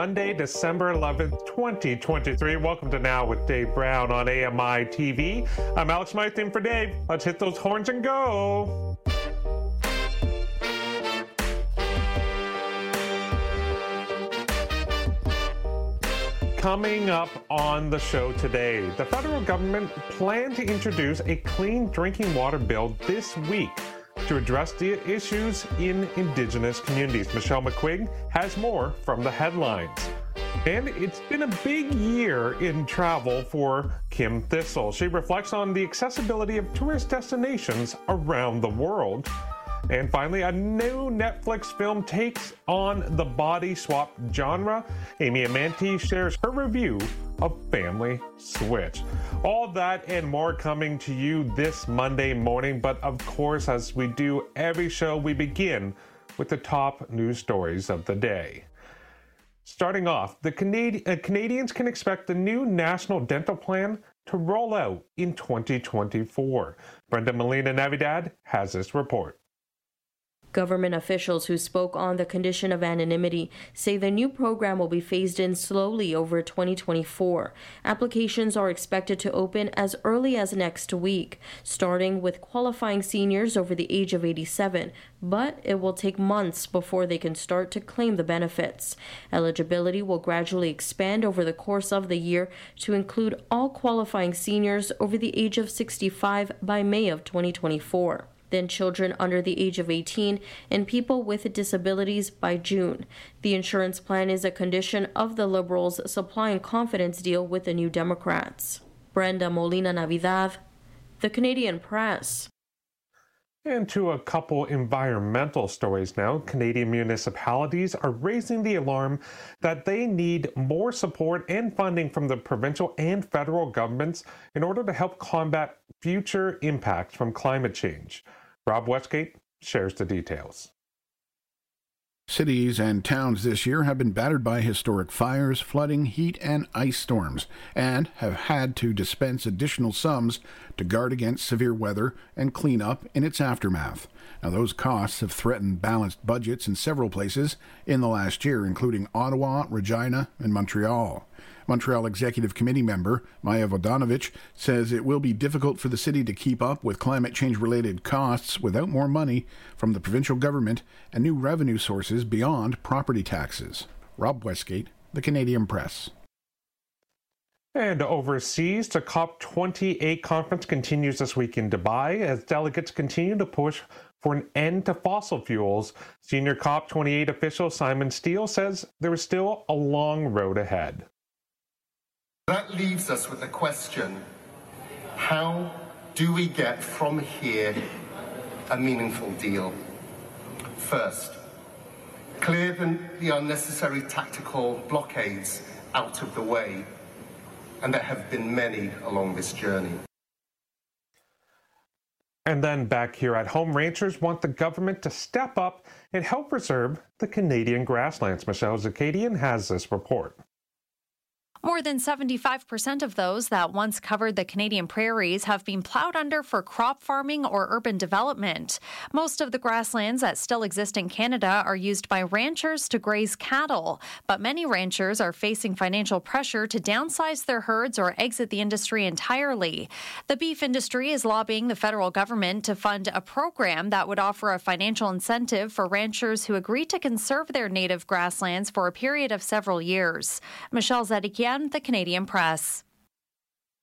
Monday, December 11th, 2023. Welcome to Now with Dave Brown on AMI TV. I'm Alex Smythe in for Dave. Let's hit those horns and go. Coming up on the show today, the federal government plans to introduce a clean drinking water bill this week to address the issues in Indigenous communities. Michelle McQuigge has more from the headlines. And it's been a big year in travel for Kim Thistle. She reflects on the accessibility of tourist destinations around the world. And finally, a new Netflix film takes on the body swap genre. Amy Amantea shares her review of Family Switch. All that and more coming to you this Monday morning. But of course, as we do every show, we begin with the top news stories of the day. Starting off, the Canadi- uh, Canadians can expect the new national dental plan to roll out in 2024. Brenda Molina Navidad has this report. Government officials who spoke on the condition of anonymity say the new program will be phased in slowly over 2024. Applications are expected to open as early as next week, starting with qualifying seniors over the age of 87, but it will take months before they can start to claim the benefits. Eligibility will gradually expand over the course of the year to include all qualifying seniors over the age of 65 by May of 2024 then children under the age of 18, and people with disabilities by June. The insurance plan is a condition of the Liberals' supply and confidence deal with the New Democrats. Brenda Molina Navidad, The Canadian Press. And to a couple environmental stories now. Canadian municipalities are raising the alarm that they need more support and funding from the provincial and federal governments in order to help combat future impacts from climate change. Rob Westgate shares the details. Cities and towns this year have been battered by historic fires, flooding, heat, and ice storms, and have had to dispense additional sums to guard against severe weather and clean up in its aftermath. Now, those costs have threatened balanced budgets in several places in the last year, including Ottawa, Regina, and Montreal. Montreal Executive Committee member Maja Vodanovic says it will be difficult for the city to keep up with climate change related costs without more money from the provincial government and new revenue sources beyond property taxes. Rob Westgate, The Canadian Press. And overseas, the COP28 conference continues this week in Dubai as delegates continue to push for an end to fossil fuels. Senior COP28 official Simon Stiell says there is still a long road ahead. That leaves us with the question how do we get from here a meaningful deal? First, clear the, the unnecessary tactical blockades out of the way, and there have been many along this journey. And then back here at home, ranchers want the government to step up and help preserve the Canadian grasslands. Michelle Zadikian has this report. More than 75% of those that once covered the Canadian prairies have been plowed under for crop farming or urban development. Most of the grasslands that still exist in Canada are used by ranchers to graze cattle, but many ranchers are facing financial pressure to downsize their herds or exit the industry entirely. The beef industry is lobbying the federal government to fund a program that would offer a financial incentive for ranchers who agree to conserve their native grasslands for a period of several years. Michelle Zadikian the Canadian Press.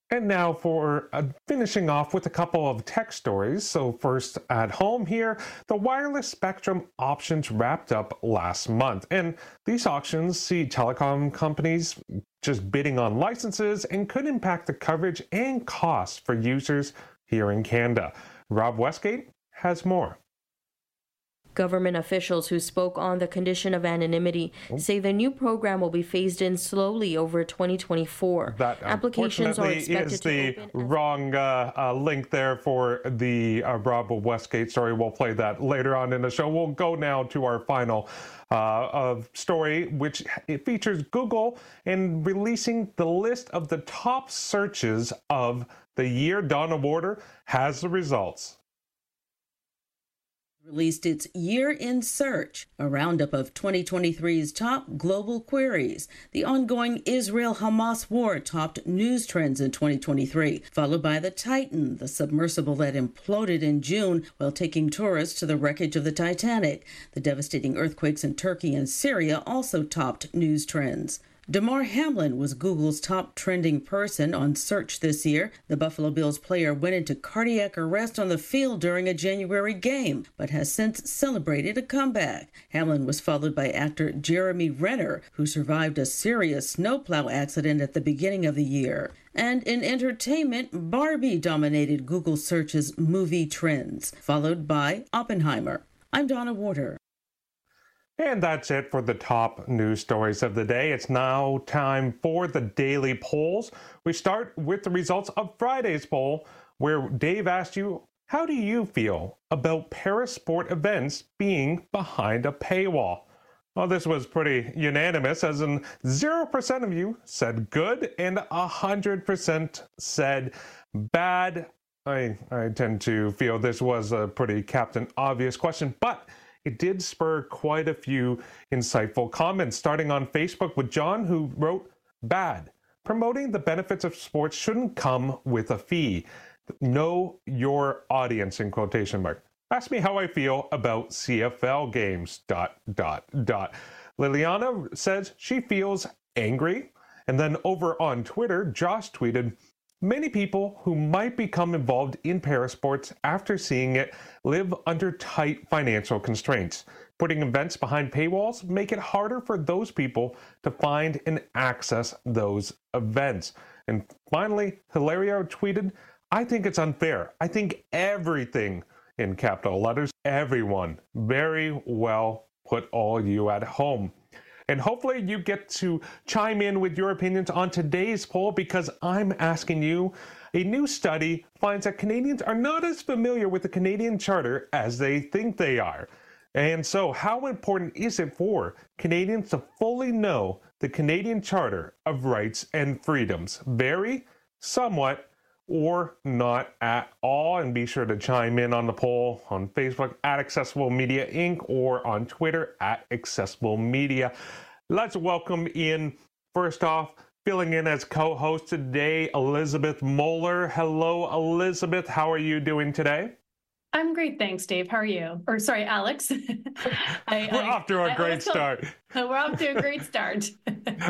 And now for uh, finishing off with a couple of tech stories. So, first at home here, the wireless spectrum auctions wrapped up last month. And these auctions see telecom companies just bidding on licenses and could impact the coverage and costs for users here in Canada. Rob Westgate has more. Government officials who spoke on the condition of anonymity say the new program will be phased in slowly over 2024. That Applications are expected is to the open wrong uh, uh, link there for the uh, Rob Westgate story. We'll play that later on in the show. We'll go now to our final uh, story, which features Google in releasing the list of the top searches of the year. Donna Warder has the results. Released its Year in Search, a roundup of 2023's top global queries. The ongoing Israel Hamas war topped news trends in 2023, followed by the Titan, the submersible that imploded in June while taking tourists to the wreckage of the Titanic. The devastating earthquakes in Turkey and Syria also topped news trends. Damar Hamlin was Google's top trending person on search this year. The Buffalo Bills player went into cardiac arrest on the field during a January game, but has since celebrated a comeback. Hamlin was followed by actor Jeremy Renner, who survived a serious snowplow accident at the beginning of the year. And in entertainment, Barbie dominated Google search's movie trends, followed by Oppenheimer. I'm Donna Warder. And that's it for the top news stories of the day. It's now time for the daily polls. We start with the results of Friday's poll, where Dave asked you, How do you feel about Parasport events being behind a paywall? Well, this was pretty unanimous, as in 0% of you said good and 100% said bad. I, I tend to feel this was a pretty Captain Obvious question, but it did spur quite a few insightful comments, starting on Facebook with John, who wrote, Bad. Promoting the benefits of sports shouldn't come with a fee. Know your audience, in quotation mark. Ask me how I feel about CFL games, dot, dot, dot. Liliana says she feels angry. And then over on Twitter, Josh tweeted, Many people who might become involved in parasports after seeing it live under tight financial constraints. Putting events behind paywalls make it harder for those people to find and access those events. And finally, Hilario tweeted, I think it's unfair. I think everything in capital letters, everyone, very well put all you at home. And hopefully you get to chime in with your opinions on today's poll because I'm asking you. A new study finds that Canadians are not as familiar with the Canadian Charter as they think they are. And so, how important is it for Canadians to fully know the Canadian Charter of Rights and Freedoms? Very, somewhat, or not at all. And be sure to chime in on the poll on Facebook at Accessible Media Inc. or on Twitter at Accessible Media. Let's welcome in, first off, filling in as co host today, Elizabeth Moeller. Hello, Elizabeth. How are you doing today? I'm great, thanks, Dave. How are you? Or sorry, Alex. I, we're I, off to a I, great start. we're off to a great start.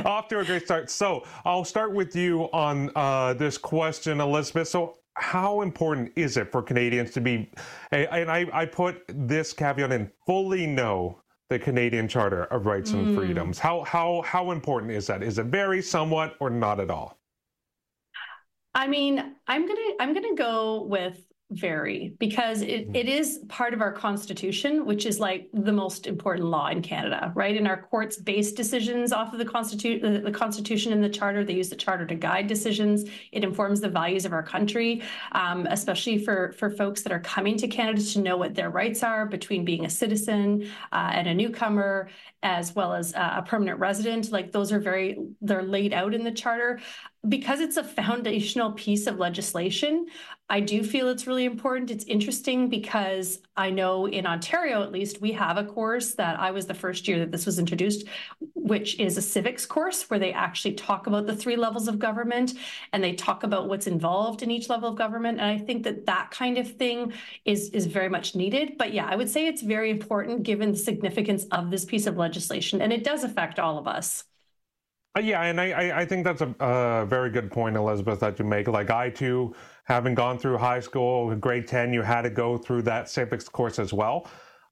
off to a great start. So I'll start with you on uh, this question, Elizabeth. So how important is it for Canadians to be, and I, I put this caveat in, fully know the Canadian Charter of Rights mm. and Freedoms? How, how, how important is that? Is it very, somewhat, or not at all? I mean, I'm gonna I'm gonna go with very because it, mm-hmm. it is part of our constitution which is like the most important law in canada right? And our courts base decisions off of the constitution the, the constitution and the charter. They use the charter to guide decisions. It informs the values of our country um, especially for for folks that are coming to canada to know what their rights are between being a citizen uh, and a newcomer as well as uh, a permanent resident. Like those are very they're laid out in the charter. Because it's a foundational piece of legislation, I do feel it's really important. It's interesting because I know in Ontario, at least, we have a course that I was the first year that this was introduced, which is a civics course where they actually talk about the three levels of government and they talk about what's involved in each level of government. And I think that that kind of thing is, is very much needed. But yeah, I would say it's very important given the significance of this piece of legislation. And it does affect all of us. Uh, yeah, and I, I think that's a, a, very good point, Elizabeth, that you make. Like I too, having gone through high school, grade 10, you had to go through that civics course as well.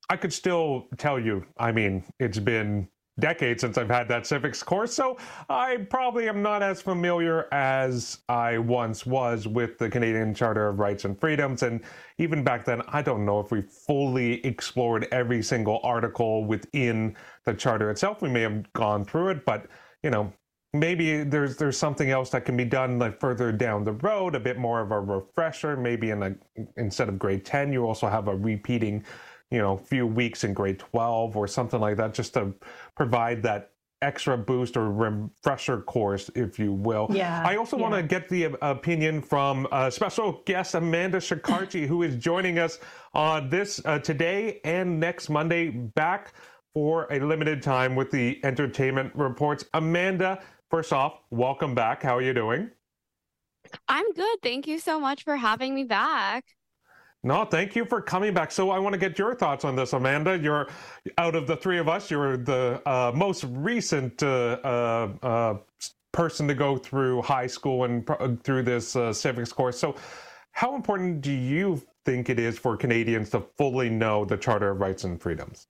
I could still tell you, I mean, it's been decades since I've had that civics course, so I probably am not as familiar as I once was with the Canadian Charter of Rights and Freedoms. And even back then, I don't know if we fully explored every single article within the Charter itself. We may have gone through it, but you know, maybe there's there's something else that can be done like further down the road, a bit more of a refresher. Maybe in a instead of grade ten, you also have a repeating you know, few weeks in grade 12 or something like that, just to provide that extra boost or refresher course, if you will. Yeah. I also yeah. want to get the opinion from a special guest, Amanda Shikarchi, who is joining us on this uh, today and next Monday back for a limited time with the entertainment reports. Amanda, first off, welcome back. How are you doing? I'm good. Thank you so much for having me back. No, thank you for coming back. So I want to get your thoughts on this, Amanda. You're out of the three of us, you're the uh, most recent uh, uh, uh person to go through high school and through this uh, civics course. So, how important do you think it is for Canadians to fully know the Charter of Rights and Freedoms?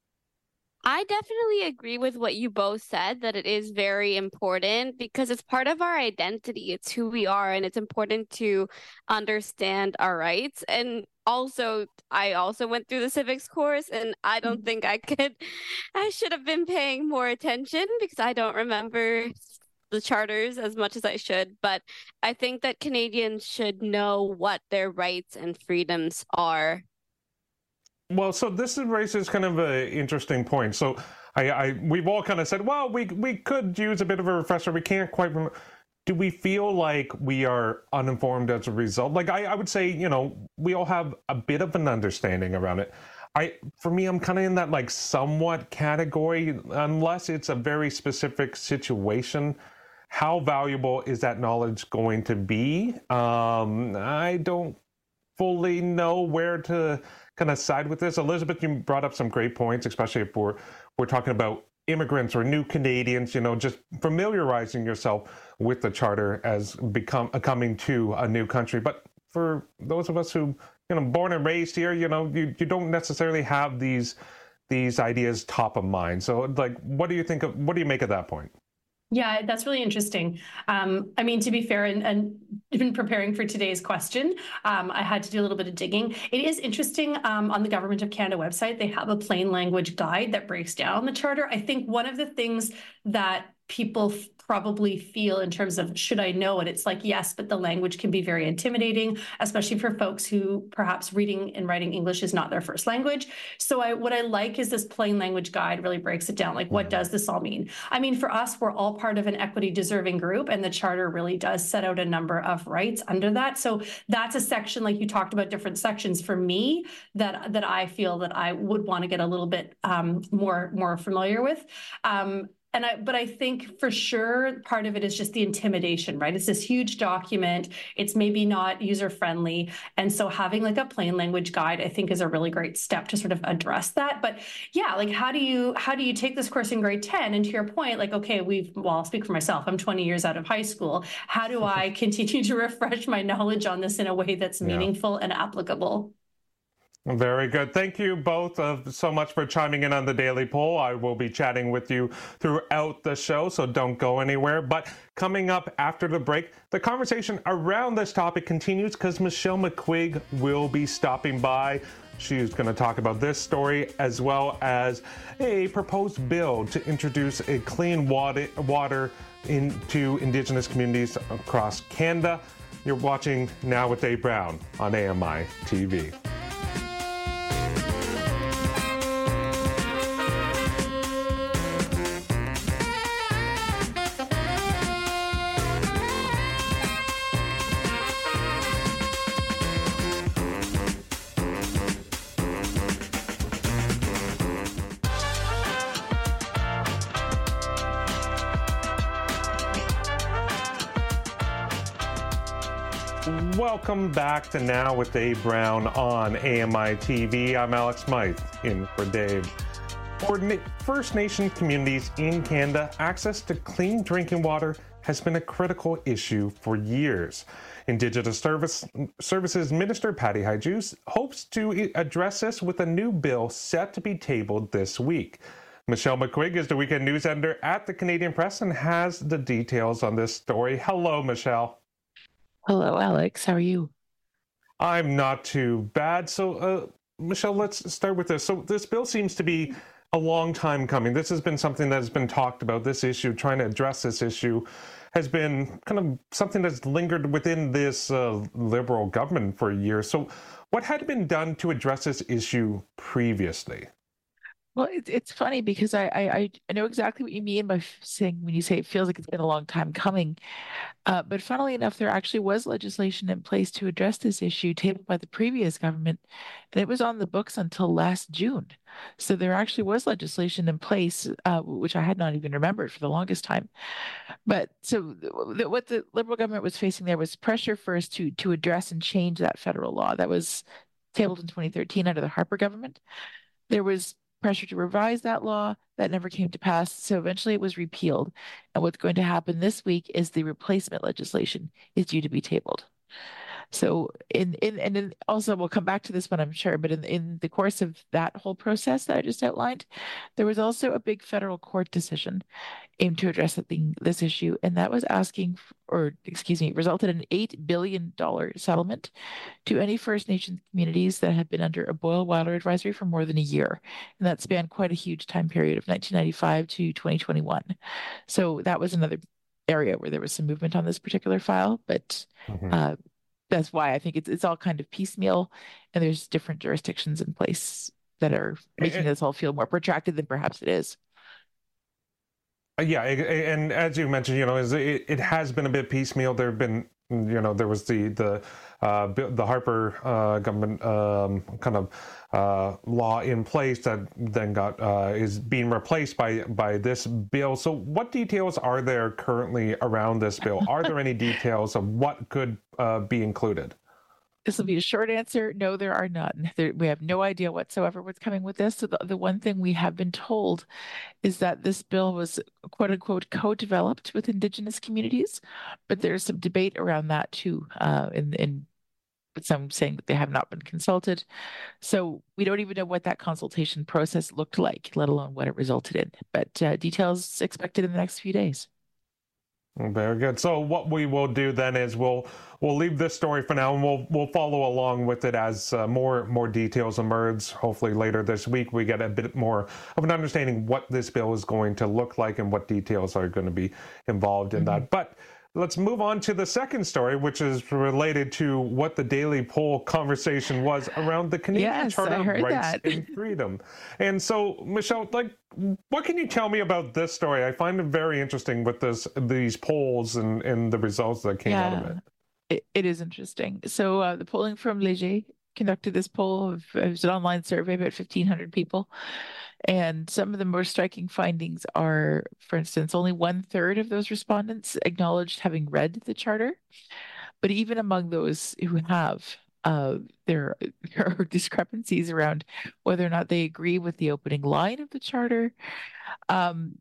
I definitely agree with what you both said that it is very important because it's part of our identity. It's who we are, and it's important to understand our rights. And also, I also went through the civics course, and I don't mm-hmm. think I could, I should have been paying more attention because I don't remember the charters as much as I should. But I think that Canadians should know what their rights and freedoms are well, so this raises kind of an interesting point. So, I, I, we've all kind of said, well, we we could use a bit of a refresher. We can't quite. Do we feel like we are uninformed as a result? Like I, I would say, you know, we all have a bit of an understanding around it. I, for me, I'm kind of in that like somewhat category, unless it's a very specific situation. How valuable is that knowledge going to be? Um, I don't fully know where to kind of side with this. Elizabeth, you brought up some great points, especially if we're we're talking about immigrants or new Canadians. You know, just familiarizing yourself with the charter as become uh, coming to a new country. But for those of us who you know born and raised here, you know, you you don't necessarily have these these ideas top of mind. So, like, what do you think of? What do you make of that point? Yeah, that's really interesting. Um, I mean, to be fair, and, even preparing for today's question, um, I had to do a little bit of digging. It is interesting um, on the Government of Canada website, they have a plain language guide that breaks down the charter. I think one of the things that people probably feel in terms of should I know it? It's like, yes, but the language can be very intimidating, especially for folks who perhaps reading and writing English is not their first language. So I what I like is this plain language guide really breaks it down. Like, what does this all mean? I mean, for us, we're all part of an equity deserving group, and the charter really does set out a number of rights under that. So that's a section, like you talked about different sections for me that that I feel that I would want to get a little bit um, more more familiar with. Um, and I, but I think for sure part of it is just the intimidation, right? It's this huge document. It's maybe not user friendly. And so having like a plain language guide, I think is a really great step to sort of address that. But yeah, like how do you, how do you take this course in grade 10? And to your point, like, okay, we've, well, I'll speak for myself. I'm 20 years out of high school. How do I continue to refresh my knowledge on this in a way that's meaningful yeah. and applicable? Very good. Thank you both uh, so much for chiming in on the Daily Poll. I will be chatting with you throughout the show, so don't go anywhere. But coming up after the break, the conversation around this topic continues because Michelle McQuigge will be stopping by. She's going to talk about this story as well as a proposed bill to introduce a clean water, water into Indigenous communities across Canada. You're watching Now with Dave Brown on AMI TV. Welcome back to Now with Dave Brown on AMI TV. I'm Alex Smythe in for Dave. For First Nation communities in Canada, access to clean drinking water has been a critical issue for years. Indigenous Service, Services Minister Patty Hajdu hopes to address this with a new bill set to be tabled this week. Michelle McQuigge is the weekend news editor at the Canadian Press and has the details on this story. Hello, Michelle. Hello, Alex. How are you? I'm not too bad. So, uh, Michelle, let's start with this. So, this bill seems to be a long time coming. This has been something that has been talked about. This issue, trying to address this issue, has been kind of something that's lingered within this uh, liberal government for years. So, what had been done to address this issue previously? Well, it's it's funny because I, I I know exactly what you mean by saying when you say it feels like it's been a long time coming. Uh, but funnily enough, there actually was legislation in place to address this issue tabled by the previous government, and it was on the books until last June. So there actually was legislation in place, uh, which I had not even remembered for the longest time. But so th- what the Liberal government was facing there was pressure first to to address and change that federal law that was tabled in 2013 under the Harper government. There was pressure to revise that law. That never came to pass. So eventually it was repealed. And what's going to happen this week is the replacement legislation is due to be tabled. So in in and in, also we'll come back to this one, I'm sure, but in in the course of that whole process that I just outlined, there was also a big federal court decision aimed to address thing, this issue, and that was asking, or excuse me, resulted in an eight billion dollar settlement to any First Nations communities that had been under a boil water advisory for more than a year, and that spanned quite a huge time period of 1995 to 2021. So that was another area where there was some movement on this particular file, but. Mm-hmm. Uh, that's why I think it's it's all kind of piecemeal, and there's different jurisdictions in place that are making this all feel more protracted than perhaps it is. Uh, yeah, and as you mentioned, you know, it, it has been a bit piecemeal. There have been, you know, there was the the uh, the Harper uh, government um, kind of uh, law in place that then got uh, is being replaced by by this bill. So, what details are there currently around this bill? Are there any details of what could uh, be included? This will be a short answer. No, there are none. There, we have no idea whatsoever what's coming with this. So the, the one thing we have been told is that this bill was quote unquote co-developed with Indigenous communities, but there's some debate around that too. Uh, in in some saying that they have not been consulted. So we don't even know what that consultation process looked like, let alone what it resulted in. But uh, details expected in the next few days. Very good. So what we will do then is we'll we'll leave this story for now, and we'll we'll follow along with it as uh, more more details emerge. Hopefully later this week we get a bit more of an understanding what this bill is going to look like and what details are going to be involved in mm-hmm. that. But Let's move on to the second story, which is related to what the Daily Poll conversation was around the Canadian yes, Charter of Rights that. and Freedom. And so, Michelle, like, what can you tell me about this story? I find it very interesting with this these polls and, and the results that came yeah, out of it. it. It is interesting. So, uh, the polling from Leger conducted this poll. Of, it was an online survey, about 1,500 people. And some of the more striking findings are, for instance, only one third of those respondents acknowledged having read the charter. But even among those who have, uh, there, there are discrepancies around whether or not they agree with the opening line of the charter. Um,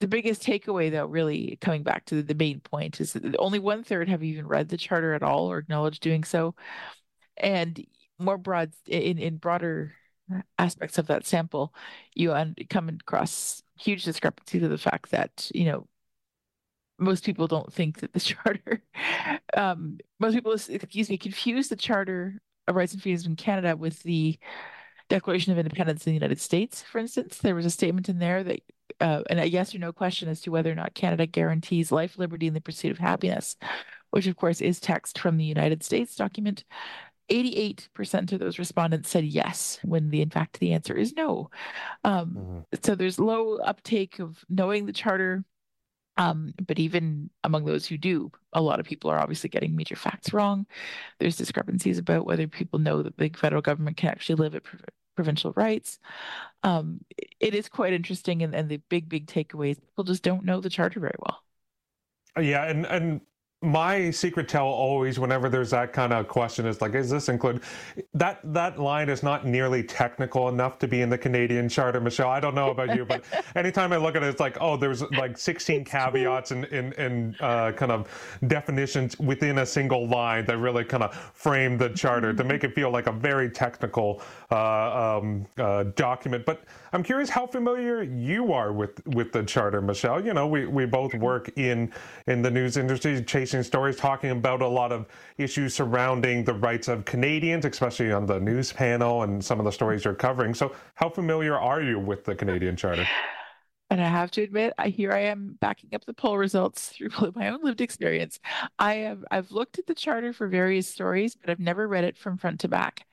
the biggest takeaway, though, really coming back to the main point, is that only one third have even read the charter at all or acknowledged doing so. And more broad, in, in broader aspects of that sample, you come across huge discrepancy to the fact that, you know, most people don't think that the charter, um, most people, excuse me, confuse the Charter of Rights and Freedoms in Canada with the Declaration of Independence in the United States, for instance. There was a statement in there that, uh, and a yes or no question as to whether or not Canada guarantees life, liberty, and the pursuit of happiness, which of course is text from the United States document. 88% of those respondents said yes, when the in fact the answer is no. Um, mm-hmm. So there's low uptake of knowing the charter. Um, but even among those who do, a lot of people are obviously getting major facts wrong. There's discrepancies about whether people know that the federal government can actually live at provincial rights. Um, it is quite interesting, and, and the big, big takeaways people just don't know the charter very well. Yeah, and and my secret tell always whenever there's that kind of question is like is this include that that line is not nearly technical enough to be in the canadian charter michelle. I don't know about you but anytime i look at it it's like oh there's like 16 caveats and and, and uh, kind of definitions within a single line that really kind of frame the charter to make it feel like a very technical uh, um, uh, document. But i'm curious how familiar you are with with the charter michelle you know we, we both mm-hmm. work in in the news industry chasing stories talking about a lot of issues surrounding the rights of Canadians, especially on the news panel and some of the stories you're covering. So, how familiar are you with the Canadian Charter? And I have to admit, I here I am backing up the poll results through my own lived experience. I have I've looked at the charter for various stories, but I've never read it from front to back.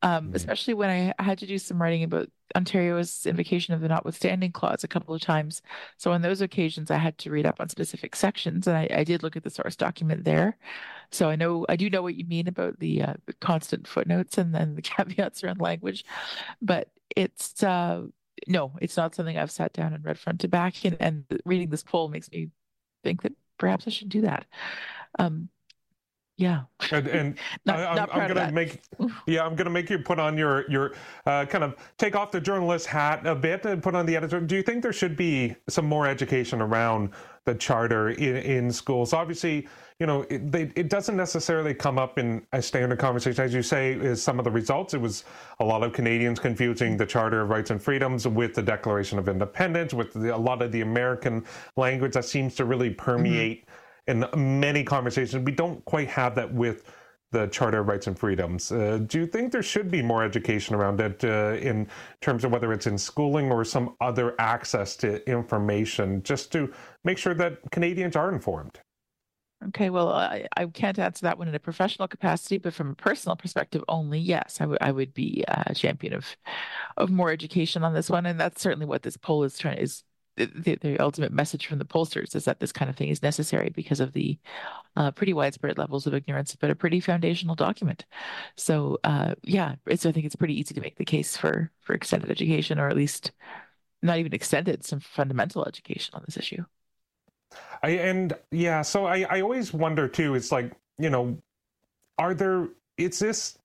Um, mm-hmm. Especially when I had to do some writing about Ontario's invocation of the notwithstanding clause a couple of times. So on those occasions, I had to read up on specific sections, and I, I did look at the source document there. So I know I do know what you mean about the, uh, the constant footnotes and then the caveats around language, but it's uh, no, it's not something I've sat down and read front to back. And, and reading this poll makes me think that perhaps I should do that. Um, yeah. And, and not, I, am I'm gonna make yeah, I'm gonna make you put on your your uh, kind of take off the journalist hat a bit and put on the editor. Do you think there should be some more education around the charter in, in schools? Obviously, you know, it, they, it doesn't necessarily come up in a standard conversation, as you say, is some of the results. It was a lot of Canadians confusing the Charter of Rights and Freedoms with the Declaration of Independence, with the, a lot of the American language that seems to really permeate mm-hmm. in many conversations. We don't quite have that with the Charter of Rights and Freedoms. Uh, do you think there should be more education around it uh, in terms of whether it's in schooling or some other access to information, just to make sure that Canadians are informed? Okay, well, I, I can't answer that one in a professional capacity, but from a personal perspective only, yes, I would I would be a champion of of more education on this one, and that's certainly what this poll is trying is the, the ultimate message from the pollsters is that this kind of thing is necessary because of the uh, pretty widespread levels of ignorance but a pretty foundational document. So, uh, yeah, it's I think it's pretty easy to make the case for for extended education, or at least not even extended, some fundamental education on this issue. I and yeah, so I I always wonder too. It's like you know, are there? Is this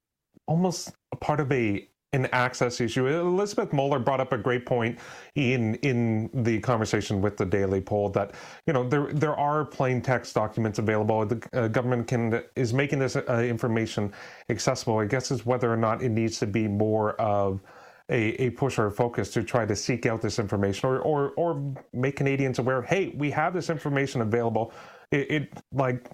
almost a part of a an access issue? Elizabeth Moeller brought up a great point in in the conversation with the Daily Poll that you know there there are plain text documents available. The uh, government can is making this uh, information accessible. I guess is whether or not it needs to be more of a, a push or a focus to try to seek out this information or, or, or make Canadians aware, hey, we have this information available. It, it, like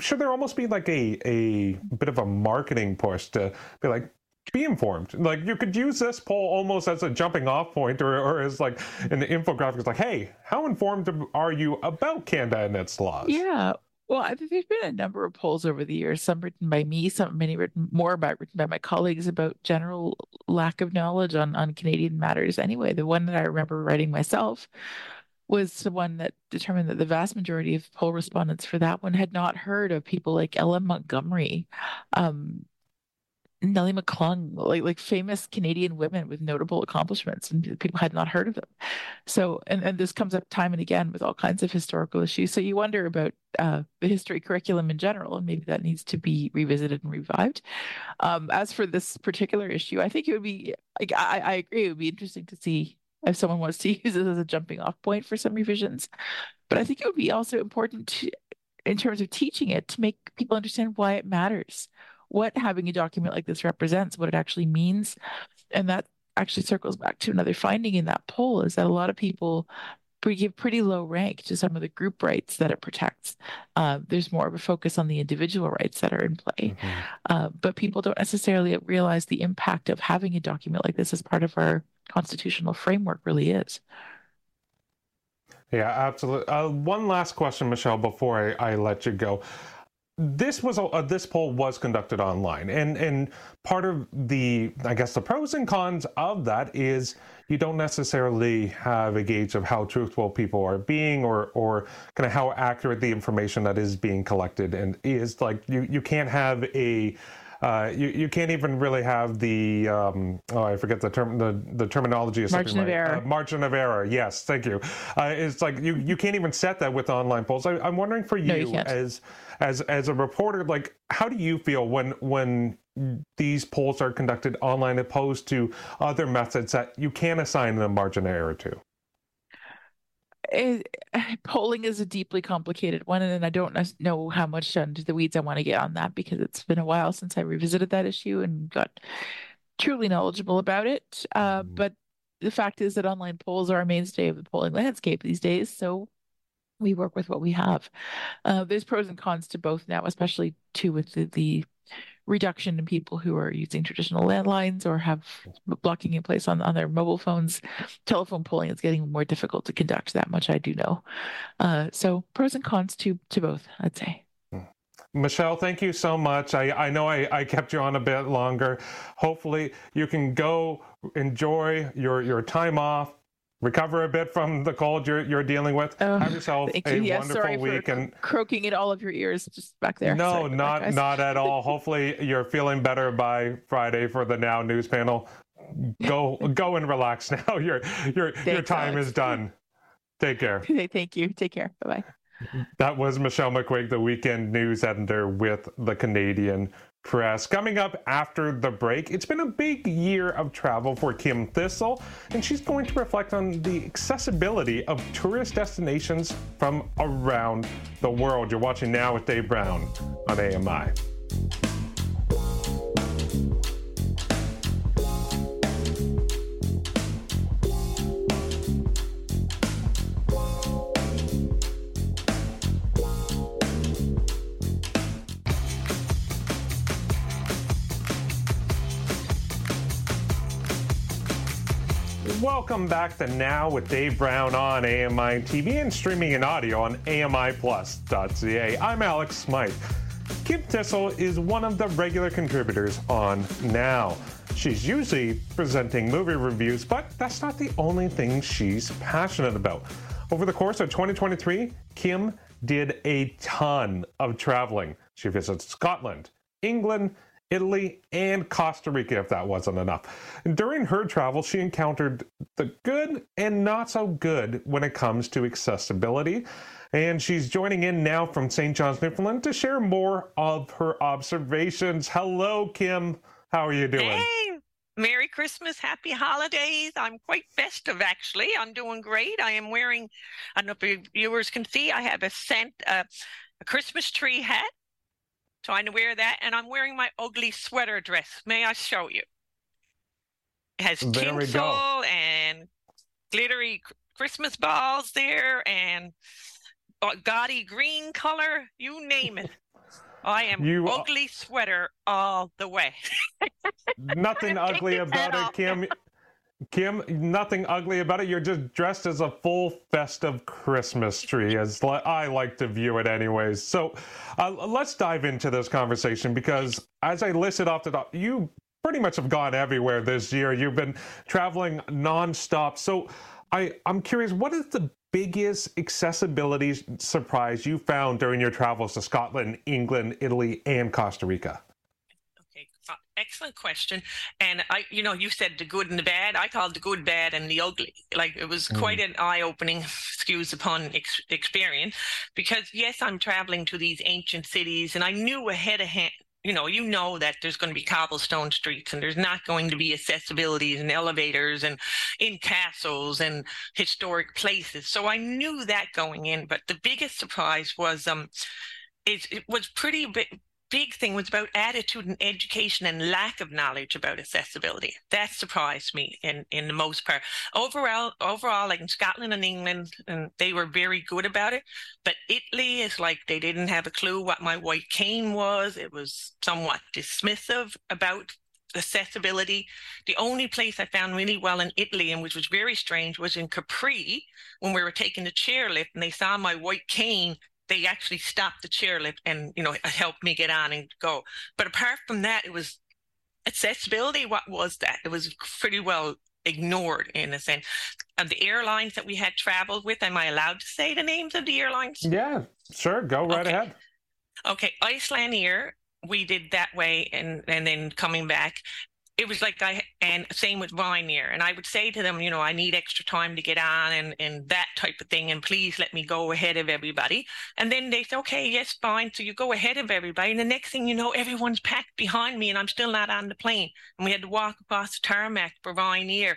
should there almost be like a a bit of a marketing push to be like be informed? Like you could use this poll almost as a jumping off point or, or as like an infographic. It's like hey how informed are you about canada and its laws? Yeah well, there's been a number of polls over the years, some written by me, some many written more about written by my colleagues about general lack of knowledge on, on Canadian matters. Anyway, the one that I remember writing myself was the one that determined that the vast majority of poll respondents for that one had not heard of people like L.M. Montgomery, um, Nellie McClung, like like famous Canadian women with notable accomplishments, and people had not heard of them. So, and, and this comes up time and again with all kinds of historical issues. So you wonder about uh, the history curriculum in general, and maybe that needs to be revisited and revived. Um, as for this particular issue, I think it would be. I, I agree. It would be interesting to see if someone wants to use this as a jumping off point for some revisions. But I think it would be also important to, in terms of teaching it, to make people understand why it matters what having a document like this represents, what it actually means. And that actually circles back to another finding in that poll is that a lot of people give pretty low rank to some of the group rights that it protects. Uh, there's more of a focus on the individual rights that are in play. Mm-hmm. Uh, but people don't necessarily realize the impact of having a document like this as part of our constitutional framework really is. Yeah, absolutely. Uh, one last question, Michelle, before I, I let you go this was uh, this poll was conducted online and and part of the i guess the pros and cons of that is you don't necessarily have a gauge of how truthful people are being or or kind of how accurate the information that is being collected and is like you you can't have a uh, you you can't even really have the um, oh I forget the term the, the terminology is margin of error. Uh, margin of error. Yes, thank you. Uh, it's like you you can't even set that with online polls. I, am wondering for you, no, you as as as a reporter, like how do you feel when when these polls are conducted online opposed to other methods that you can assign a margin of error to? It, polling is a deeply complicated one, and I don't know how much into the weeds I want to get on that because it's been a while since I revisited that issue and got truly knowledgeable about it. Uh, mm-hmm. but the fact is that online polls are a mainstay of the polling landscape these days, so we work with what we have. Uh, there's pros and cons to both now, especially too with the, the reduction in people who are using traditional landlines or have blocking in place on, on their mobile phones. Telephone polling is getting more difficult to conduct. That much I do know. Uh, so pros and cons to to both, I'd say. Hmm. Michelle, thank you so much. I, I know I, I kept you on a bit longer. Hopefully, you can go enjoy your, your time off, recover a bit from the cold you're you're dealing with. Oh, Have yourself a you. wonderful week and croaking in all of your ears just back there. No, sorry not not at all. Hopefully you're feeling better by Friday for the Now News panel. Go go and relax now. Your your your time God. is done. Take care. Thank you. Take care. Bye bye. That was Michelle McQuigge, the weekend news editor with the Canadian Press. Coming up after the break, it's been a big year of travel for Kim Thistle, and she's going to reflect on the accessibility of tourist destinations from around the world. You're watching now with Dave Brown on AMI. Welcome back to Now with Dave Brown on AMI TV and streaming in audio on AMIplus.ca. I'm Alex Smythe. Kim Thistle is one of the regular contributors on Now. She's usually presenting movie reviews, but that's not the only thing she's passionate about. Over the course of 2023, Kim did a ton of traveling. She visited Scotland, England, Italy, and Costa Rica, if that wasn't enough. During her travel, she encountered the good and not so good when it comes to accessibility. And she's joining in now from St. John's, Newfoundland to share more of her observations. Hello, Kim. How are you doing? Hey, Merry Christmas, Happy Holidays. I'm quite festive, actually. I'm doing great. I am wearing, I don't know if your viewers can see, I have a scent, uh, a Christmas tree hat trying to wear that, and I'm wearing my ugly sweater dress. May I show you? It has there tinsel and glittery Christmas balls there and gaudy green color, you name it. I am you, ugly sweater all the way. nothing ugly about it, Kim. Kim, nothing ugly about it. You're just dressed as a full festive Christmas tree, as I like to view it, anyways. So uh, let's dive into this conversation because, as I listed off the top, you pretty much have gone everywhere this year. You've been traveling nonstop. So I, I'm curious, what is the biggest accessibility surprise you found during your travels to Scotland, England, Italy, and Costa Rica? Excellent question. And I, you know, you said the good and the bad. I called the good, bad, and the ugly. Like it was mm. quite an eye-opening, excuse upon ex- experience, because yes, I'm traveling to these ancient cities, and I knew ahead of hand. You know, you know that there's going to be cobblestone streets, and there's not going to be accessibilities and elevators and in castles and historic places. So I knew that going in. But the biggest surprise was um, it, it was pretty big big thing was about attitude and education and lack of knowledge about accessibility. That surprised me in, in the most part. Overall, overall, like in Scotland and England, and they were very good about it. But Italy is like they didn't have a clue what my white cane was. It was somewhat dismissive about accessibility. The only place I found really well in Italy, and which was very strange, was in Capri when we were taking the chairlift and they saw my white cane they actually stopped the chairlift and you know helped me get on and go. But apart from that, it was accessibility. What was that? It was pretty well ignored in a sense. And the airlines that we had traveled with, am I allowed to say the names of the airlines? Yeah, sure. Go right okay. ahead. Okay, Icelandair we did that way and and then coming back it was like I and same with Ryanair, and I would say to them, you know, I need extra time to get on and and that type of thing, and please let me go ahead of everybody. And then they say, okay, yes, fine. So you go ahead of everybody, and the next thing you know, everyone's packed behind me, and I'm still not on the plane, and we had to walk across the tarmac for Ryanair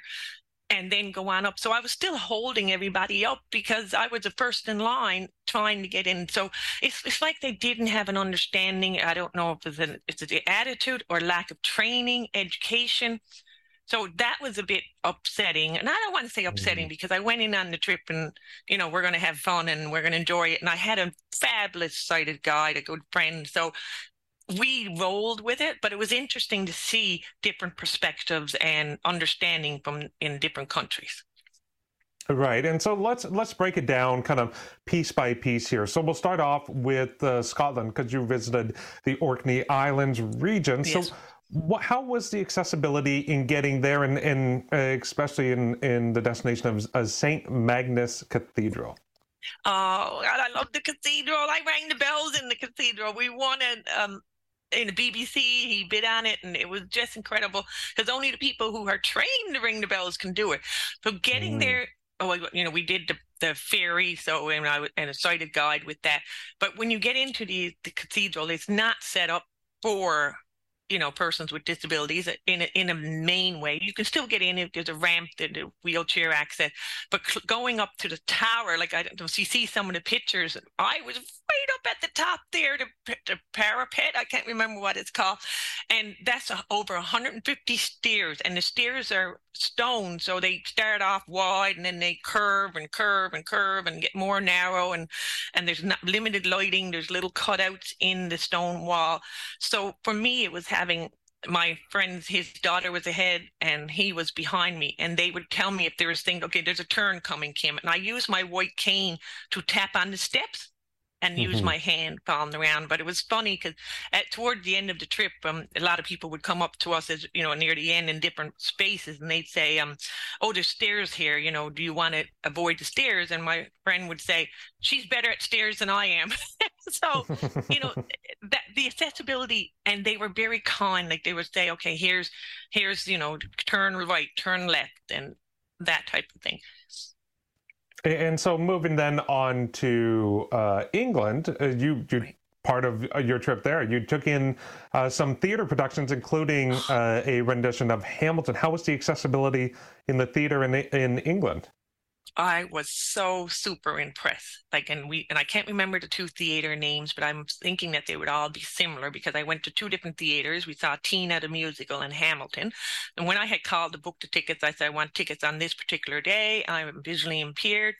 and then go on up. So I was still holding everybody up because I was the first in line trying to get in. So it's it's like they didn't have an understanding. I don't know if it's an it's the attitude or lack of training, education. So that was a bit upsetting. And I don't want to say upsetting mm-hmm. because I went in on the trip and, you know, we're going to have fun and we're going to enjoy it. And I had a fabulous sighted guide, a good friend. So we rolled with it, but it was interesting to see different perspectives and understanding from in different countries. Right, and so let's let's break it down kind of piece by piece here. So we'll start off with uh, Scotland because you visited the Orkney Islands region. Yes. So. What, how was the accessibility in getting there, and, and uh, especially in, in the destination of uh, St. Magnus Cathedral? Oh, God, I love the cathedral. I rang the bells in the cathedral. We wanted um, in the BBC. He bid on it, and it was just incredible because only the people who are trained to ring the bells can do it. So getting mm. there, oh, you know, we did the, the ferry, so and I and a sighted guide with that. But when you get into the the cathedral, it's not set up for you know persons with disabilities in a, in a main way. You can still get in if there's a ramp and a wheelchair access but cl- going up to the tower like i don't know you see some of the pictures i was right up at the top there the, the parapet i can't remember what it's called and that's a, over 150 stairs and the stairs are stone. So they start off wide and then they curve and curve and curve and get more narrow and and there's not limited lighting. There's little cutouts in the stone wall. So for me it was having my friends his daughter was ahead and he was behind me and they would tell me if there was things okay there's a turn coming kim. And i use my white cane to tap on the steps and mm-hmm. use my hand palm around. But it was funny because at toward the end of the trip, um, a lot of people would come up to us as you know near the end in different spaces, and they'd say, um, "Oh, there's stairs here. You know, do you want to avoid the stairs?" And my friend would say, "She's better at stairs than I am." so you know that the accessibility, and they were very kind. Like they would say, "Okay, here's here's you know turn right, turn left," and that type of thing. And so, moving then on to uh, England, uh, you you part of uh, your trip there, you took in uh, some theater productions, including uh, a rendition of Hamilton. How was the accessibility in the theater in in England? I was so super impressed. Like, and we, and I can't remember the two theater names, but I'm thinking that they would all be similar because I went to two different theaters. We saw Tina the musical and Hamilton. And when I had called to book the tickets, I said, I want tickets on this particular day. I'm visually impaired.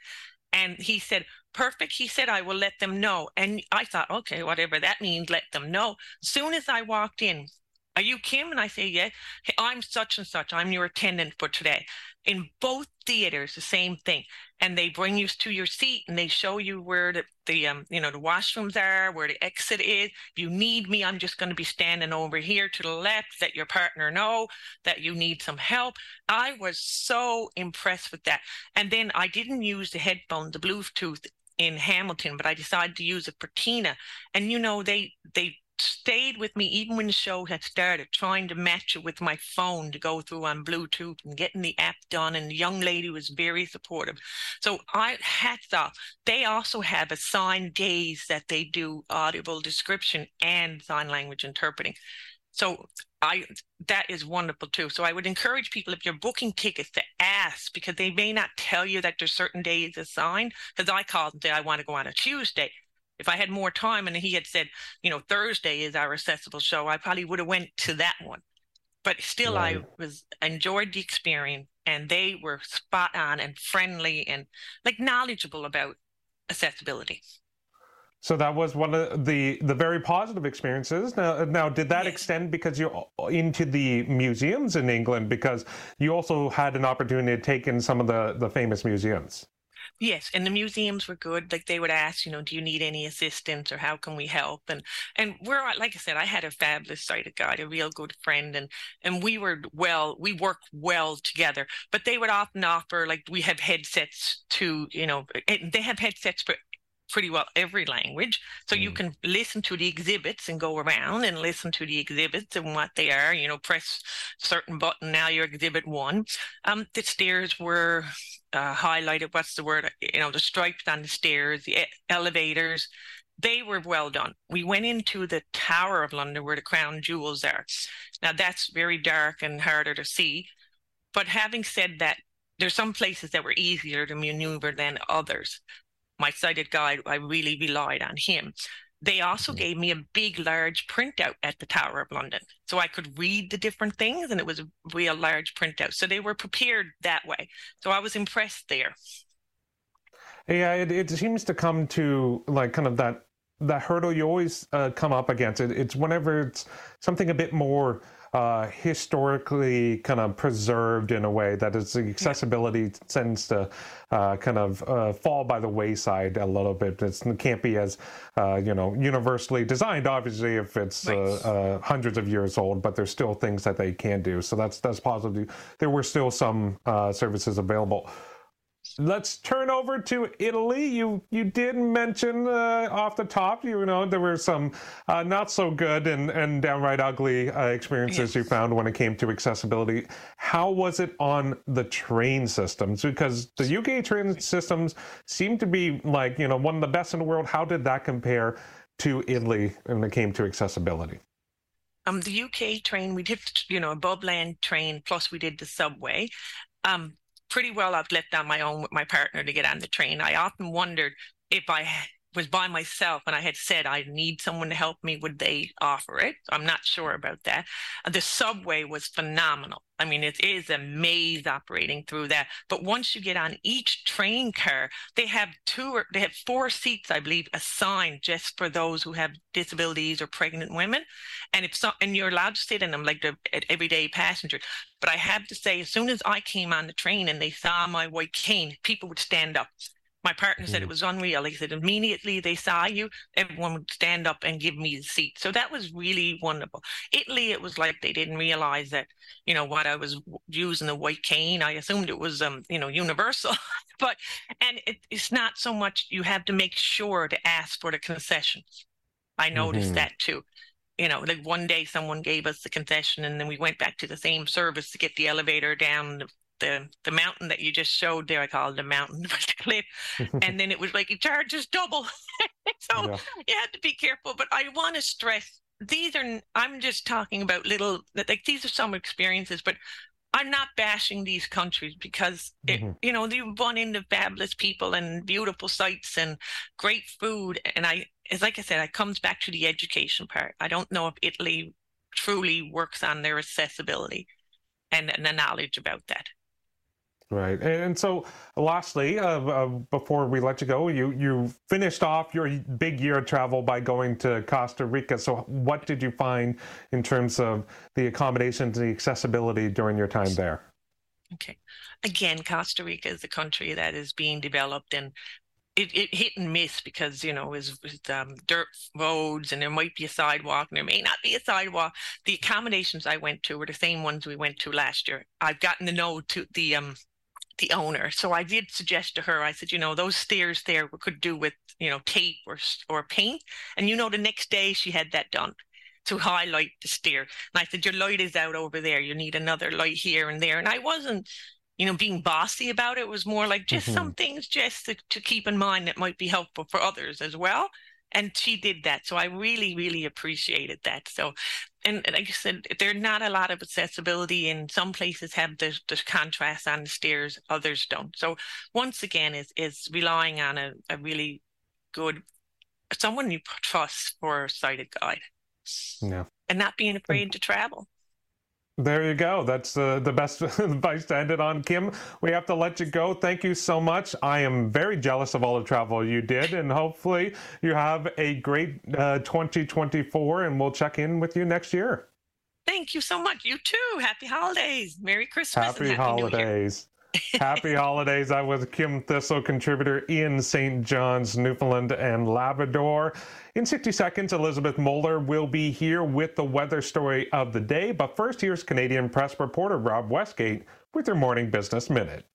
And he said, perfect. He said, I will let them know. And I thought, okay, whatever that means, let them know. Soon as I walked in, are you Kim? And I say, yeah. Hey, I'm such and such. I'm your attendant for today. In both theaters the same thing. And they bring you to your seat and they show you where the, the um you know the washrooms are where the exit is. If you need me. I'm just going to be standing over here to the left. Let your partner know that you need some help. I was so impressed with that. And then i didn't use the headphone the bluetooth in hamilton but i decided to use it for tina and you know they they stayed with me even when the show had started, trying to match it with my phone to go through on Bluetooth and getting the app done. And the young lady was very supportive. So I hats off. They also have assigned days that they do audible description and sign language interpreting. So I that is wonderful too. So I would encourage people if you're booking tickets to ask because they may not tell you that there's certain days assigned. Because I called and said I want to go on a Tuesday if I had more time and he had said, you know, Thursday is our accessible show, I probably would have went to that one. But still, right. I was enjoyed the experience, and they were spot on and friendly and like knowledgeable about accessibility. So that was one of the the very positive experiences. Now, now did that yes. extend because you're into the museums in England? Because you also had an opportunity to take in some of the the famous museums. Yes, and the museums were good. Like they would ask, you know, do you need any assistance or how can we help? And and we're like I said, I had a fabulous sighted guide, a real good friend, and and we were well, we worked well together. But they would often offer like we have headsets to, you know, eh, they have headsets for pretty well every language. So mm. you can listen to the exhibits and go around and listen to the exhibits and what they are. You know, press certain button. Now you're exhibit one. Um, the stairs were uh, highlighted. What's the word? You know, the stripes on the stairs, the elevators. They were well done. We went into the Tower of London where the crown jewels are. Now that's very dark and harder to see. But having said that, there's some places that were easier to maneuver than others my sighted guide, I really relied on him. They also gave me a big, large printout at the Tower of London. So I could read the different things, and it was a real large printout. So they were prepared that way. So I was impressed there. Yeah, it, it seems to come to like kind of that that hurdle you always uh, come up against. It, it's whenever it's something a bit more uh, historically kind of preserved in a way that its accessibility yeah. tends to uh, kind of uh, fall by the wayside a little bit. It's, it can't be as uh, you know universally designed, obviously, if it's uh, uh, hundreds of years old. But there's still things that they can do. So that's that's positive. There were still some services available. Let's turn over to Italy. You you did mention uh, off the top, you know, there were some uh, not so good and, and downright ugly uh, experiences yes. you found when it came to accessibility. How was it on the train systems? Because the UK train systems seem to be like you know one of the best in the world. How did that compare to Italy when it came to accessibility? Um, the UK train, we did, you know, a Bobland train, plus we did the subway. Um, pretty well I've left on my own with my partner to get on the train. I often wondered if I was by myself and I had said I need someone to help me, would they offer it? I'm not sure about that. Uh, the subway was phenomenal. I mean, it is a maze operating through that. But once you get on each train car, they have two or they have four seats, I believe, assigned just for those who have disabilities or pregnant women. And if so, and you're allowed to sit in them like the everyday passenger. But I have to say, as soon as I came on the train and they saw my white cane, people would stand up my partner said it mm. was unreal. He said immediately they saw you, everyone would stand up and give me the seat. So that was really wonderful. Italy, it was like they didn't realize that, you know, what I was using the white cane. I assumed it was, um, you know, universal. but and it, it's not so much you have to make sure to ask for the concessions. I noticed mm-hmm. that too you know, like one day someone gave us the concession and then we went back to the same service to get the elevator down the the mountain that you just showed there. I call it the mountain, the cliff, and then it was like it charges double. so yeah. you had to be careful. But I want to stress these are. I'm just talking about little like these are some experiences, but I'm not bashing these countries because it, mm-hmm. you know you run into fabulous people and beautiful sights and great food, and I, as like I said, it comes back to the education part. I don't know if Italy truly works on their accessibility and, and the knowledge about that. Right, and so lastly, uh, uh, before we let you go, you you finished off your big year of travel by going to Costa Rica. So, what did you find in terms of the accommodations the accessibility during your time there? Okay, again, Costa Rica is a country that is being developed, and it, it hit and miss because you know is um, dirt roads and there might be a sidewalk and there may not be a sidewalk. The accommodations I went to were the same ones we went to last year. I've gotten to know to the um the owner. So I did suggest to her, I said, you know, those stairs there we could do with, you know, tape or or paint. And you know, the next day she had that done to highlight the stair. And I said, your light is out over there. You need another light here and there. And I wasn't, you know, being bossy about it. It was more like just mm-hmm. some things just to, to keep in mind that might be helpful for others as well and she did that so i really really appreciated that so and like I said, there's not a lot of accessibility, and some places have the, the contrast on the stairs, others don't. So once again, is is relying on a, a really good someone you trust for a sighted guide, yeah, and not being afraid to travel. There you go. That's uh, the best advice to end it on. Kim, we have to let you go. Thank you so much. I am very jealous of all the travel you did, and hopefully you have a great uh, 2024, and we'll check in with you next year. Thank you so much. You too. Happy holidays. Merry Christmas. Happy, happy holidays. Happy holidays. I was Kim Thistle, contributor in St. John's, Newfoundland and Labrador. In 60 seconds, Elizabeth Moeller will be here with the weather story of the day. But first, here's Canadian press reporter Rob Westgate with your Morning Business Minute.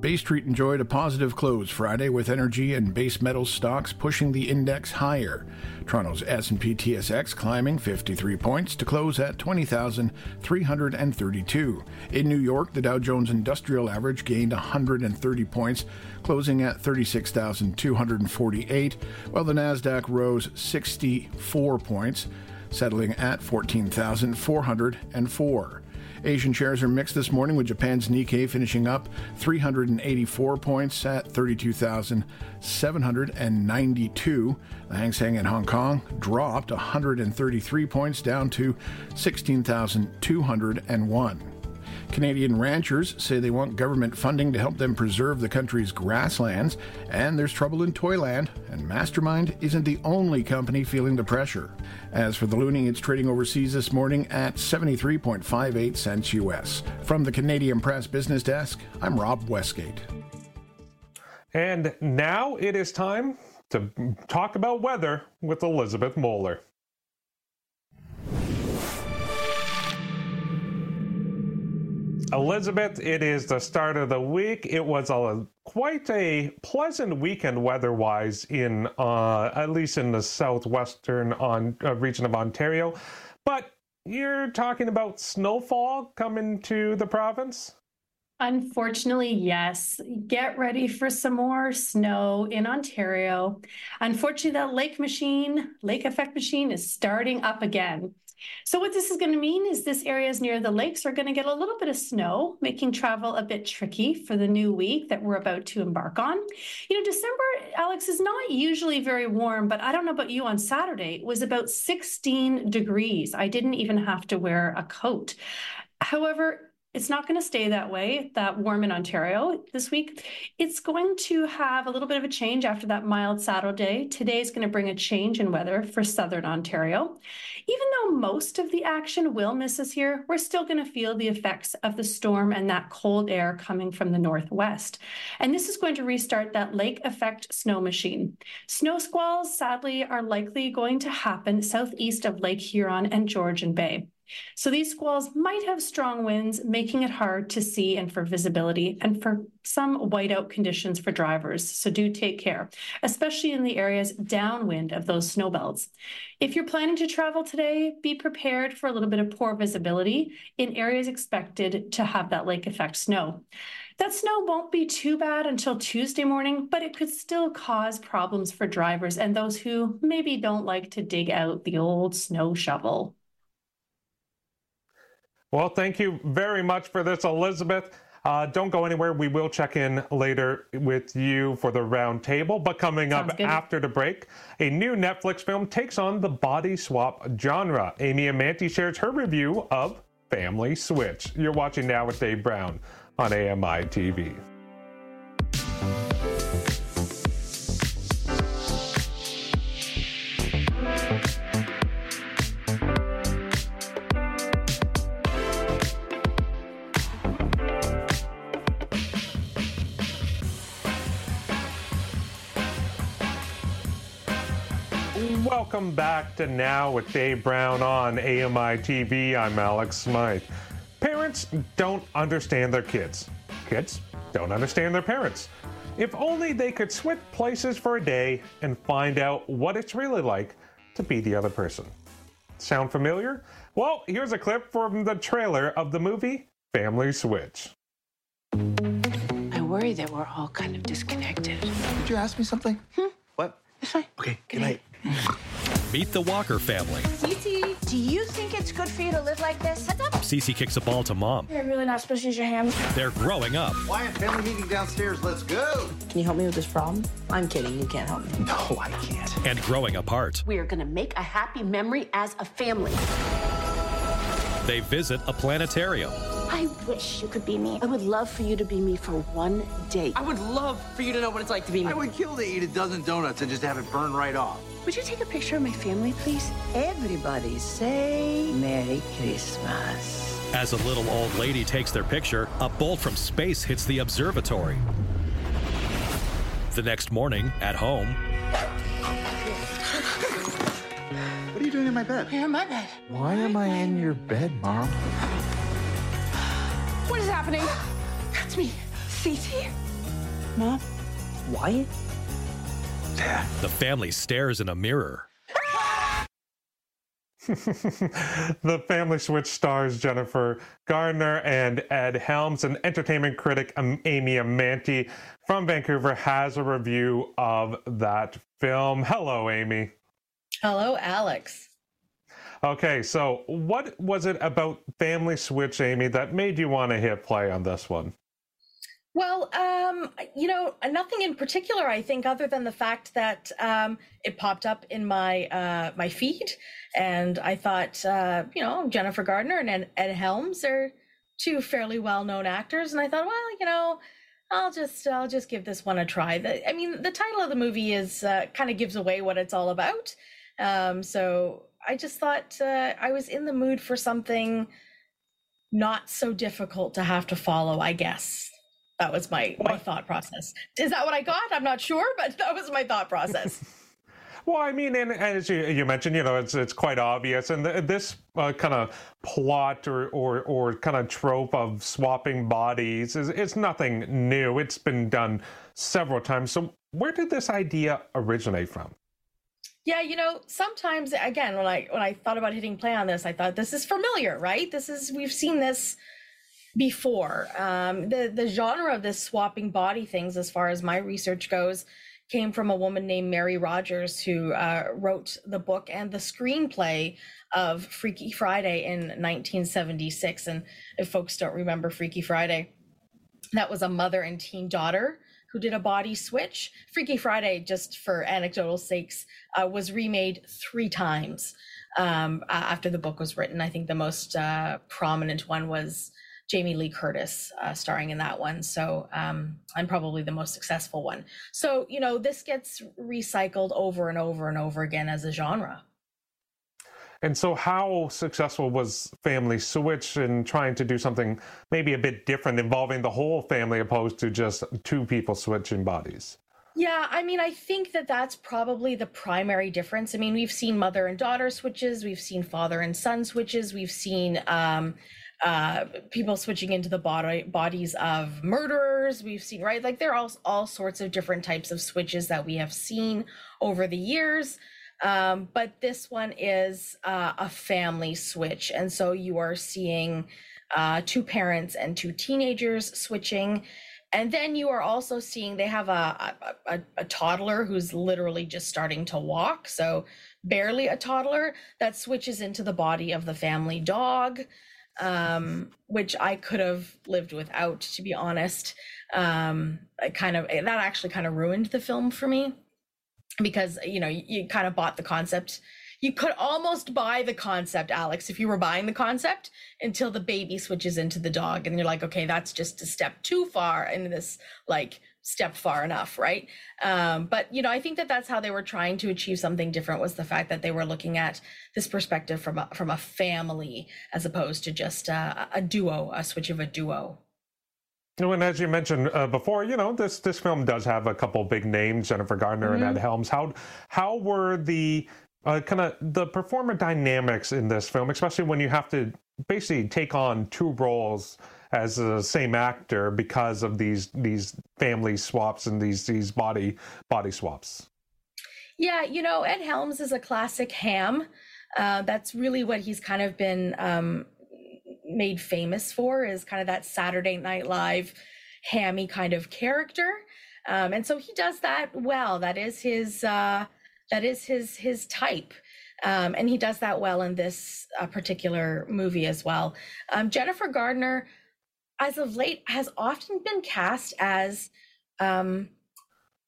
Bay Street enjoyed a positive close Friday with energy and base metals stocks pushing the index higher. Toronto's S&P TSX climbing 53 points to close at 20,332. In New York, the Dow Jones Industrial Average gained 130 points, closing at 36,248, while the Nasdaq rose 64 points, settling at 14,404. Asian shares are mixed this morning, with Japan's Nikkei finishing up 384 points at 32,792. The Hang Seng in Hong Kong dropped 133 points down to 16,201. Canadian ranchers say they want government funding to help them preserve the country's grasslands, and there's trouble in Toyland, and Mastermind isn't the only company feeling the pressure. As for the loonie, it's trading overseas this morning at 73.58 cents US. From the Canadian Press Business Desk, I'm Rob Westgate. And now it is time to talk about weather with Elizabeth Moeller. Elizabeth, it is the start of the week. It was a quite a pleasant weekend weather-wise in uh, at least in the southwestern on uh, region of Ontario. But you're talking about snowfall coming to the province. Unfortunately, yes. Get ready for some more snow in Ontario. Unfortunately, that lake machine, lake effect machine, is starting up again. So what this is going to mean is this areas near the lakes are going to get a little bit of snow, making travel a bit tricky for the new week that we're about to embark on. You know, December, Alex, is not usually very warm, but I don't know about you on Saturday, it was about 16 degrees. I didn't even have to wear a coat. However, it's not going to stay that way, that warm in Ontario this week. It's going to have a little bit of a change after that mild Saturday. Today is going to bring a change in weather for southern Ontario. Even though most of the action will miss us here, we're still going to feel the effects of the storm and that cold air coming from the northwest. And this is going to restart that lake effect snow machine. Snow squalls, sadly, are likely going to happen southeast of Lake Huron and Georgian Bay. So these squalls might have strong winds, making it hard to see and for visibility and for some whiteout conditions for drivers. So do take care, especially in the areas downwind of those snow belts. If you're planning to travel today, be prepared for a little bit of poor visibility in areas expected to have that lake effect snow. That snow won't be too bad until Tuesday morning, but it could still cause problems for drivers and those who maybe don't like to dig out the old snow shovel. Well, thank you very much for this, Elizabeth. Uh, don't go anywhere. We will check in later with you for the roundtable. But coming Sounds up good. after the break, a new Netflix film takes on the body swap genre. Amy Amantea shares her review of Family Switch. You're watching now with Dave Brown on AMI TV. Welcome back to Now with Dave Brown on AMI TV. I'm Alex Smythe. Parents don't understand their kids. Kids don't understand their parents. If only they could switch places for a day and find out what it's really like to be the other person. Sound familiar? Well, here's a clip from the trailer of the movie Family Switch. I worry that we're all kind of disconnected. Did you ask me something? Hmm? What? Okay, good night. Meet the Walker family. Cece, do you think it's good for you to live like this? What's up? Cece kicks a ball to mom. You're really not supposed to use your hands. They're growing up. Wyatt, family meeting downstairs. Let's go. Can you help me with this problem? I'm kidding. You can't help me. No, I can't. And growing apart. We are going to make a happy memory as a family. They visit a planetarium. I wish you could be me. I would love for you to be me for one day. I would love for you to know what it's like to be me. I would kill to eat a dozen donuts and just have it burn right off. Would you take a picture of my family, please? Everybody say Merry Christmas. As a little old lady takes their picture, a bolt from space hits the observatory. The next morning, at home. What are you doing in my bed? You're in my bed. Why am I in your bed, Mom? What is happening? That's me. Cece? Mom? Wyatt? Dad. The family stares in a mirror. the Family Switch stars Jennifer Gardner and Ed Helms, and entertainment critic um, Amy Amantea from Vancouver has a review of that film. Hello, Amy. Hello, Alex. Okay, so what was it about Family Switch, Amy, that made you want to hit play on this one? Well, um, you know, nothing in particular. I think, other than the fact that um, it popped up in my uh, my feed, and I thought, uh, you know, Jennifer Gardner and Ed Helms are two fairly well known actors, and I thought, well, you know, I'll just I'll just give this one a try. The, I mean, the title of the movie is uh, kind of gives away what it's all about. Um, so I just thought uh, I was in the mood for something not so difficult to have to follow. I guess that was my my thought process. Is that what I got? I'm not sure, but that was my thought process. Well, I mean, and, as you, you, mentioned, you know, it's it's quite obvious, and the, this uh, kind of plot or, or or kind of trope of swapping bodies is it's nothing new. It's been done several times. So, where did this idea originate from? Yeah, you know, sometimes again, when I when I thought about hitting play on this, I thought this is familiar, right? This is we've seen this before. Um, the the genre of this swapping body things, as far as my research goes, came from a woman named Mary Rodgers, who uh, wrote the book and the screenplay of Freaky Friday in 1976. And if folks don't remember Freaky Friday, that was a mother and teen daughter who did a body switch. Freaky Friday, just for anecdotal sakes, uh, was remade three times um, after the book was written. I think the most uh, prominent one was Jamie Lee Curtis uh, starring in that one. So um, I'm probably the most successful one. So, you know, this gets recycled over and over and over again as a genre. And so, how successful was Family Switch in trying to do something maybe a bit different, involving the whole family opposed to just two people switching bodies? Yeah, I mean, I think that that's probably the primary difference. I mean, we've seen mother and daughter switches, we've seen father and son switches, we've seen um, uh, people switching into the body bodies of murderers. We've seen right like there are all all sorts of different types of switches that we have seen over the years. Um, but this one is uh, a family switch, and so you are seeing uh, two parents and two teenagers switching. And then you are also seeing they have a, a, a, toddler who's literally just starting to walk. So barely a toddler that switches into the body of the family dog um, which I could have lived without, to be honest. Um, I kind of that actually kind of ruined the film for me because you know you, you kind of bought the concept. You could almost buy the concept, Alex, if you were buying the concept until the baby switches into the dog, and you're like, okay, that's just a step too far in this like step far enough right um, but you know i think that that's how they were trying to achieve something different was the fact that they were looking at this perspective from a, from a family as opposed to just a, a duo a switch of a duo and as you mentioned uh, before, you know this this film does have a couple big names: Jennifer Gardner mm-hmm. and Ed mm-hmm. Helms. How how were the uh, kind of the performer dynamics in this film, especially when you have to basically take on two roles as the same actor because of these these family swaps and these these body body swaps. Yeah, you know, Ed Helms is a classic ham. Uh, that's really what he's kind of been um, made famous for is kind of that Saturday Night Live hammy kind of character. Um, and so he does that well. That is his uh, that is his his type. Um, and he does that well in this uh, particular movie as well. Um, Jennifer Gardner, as of late has often been cast as um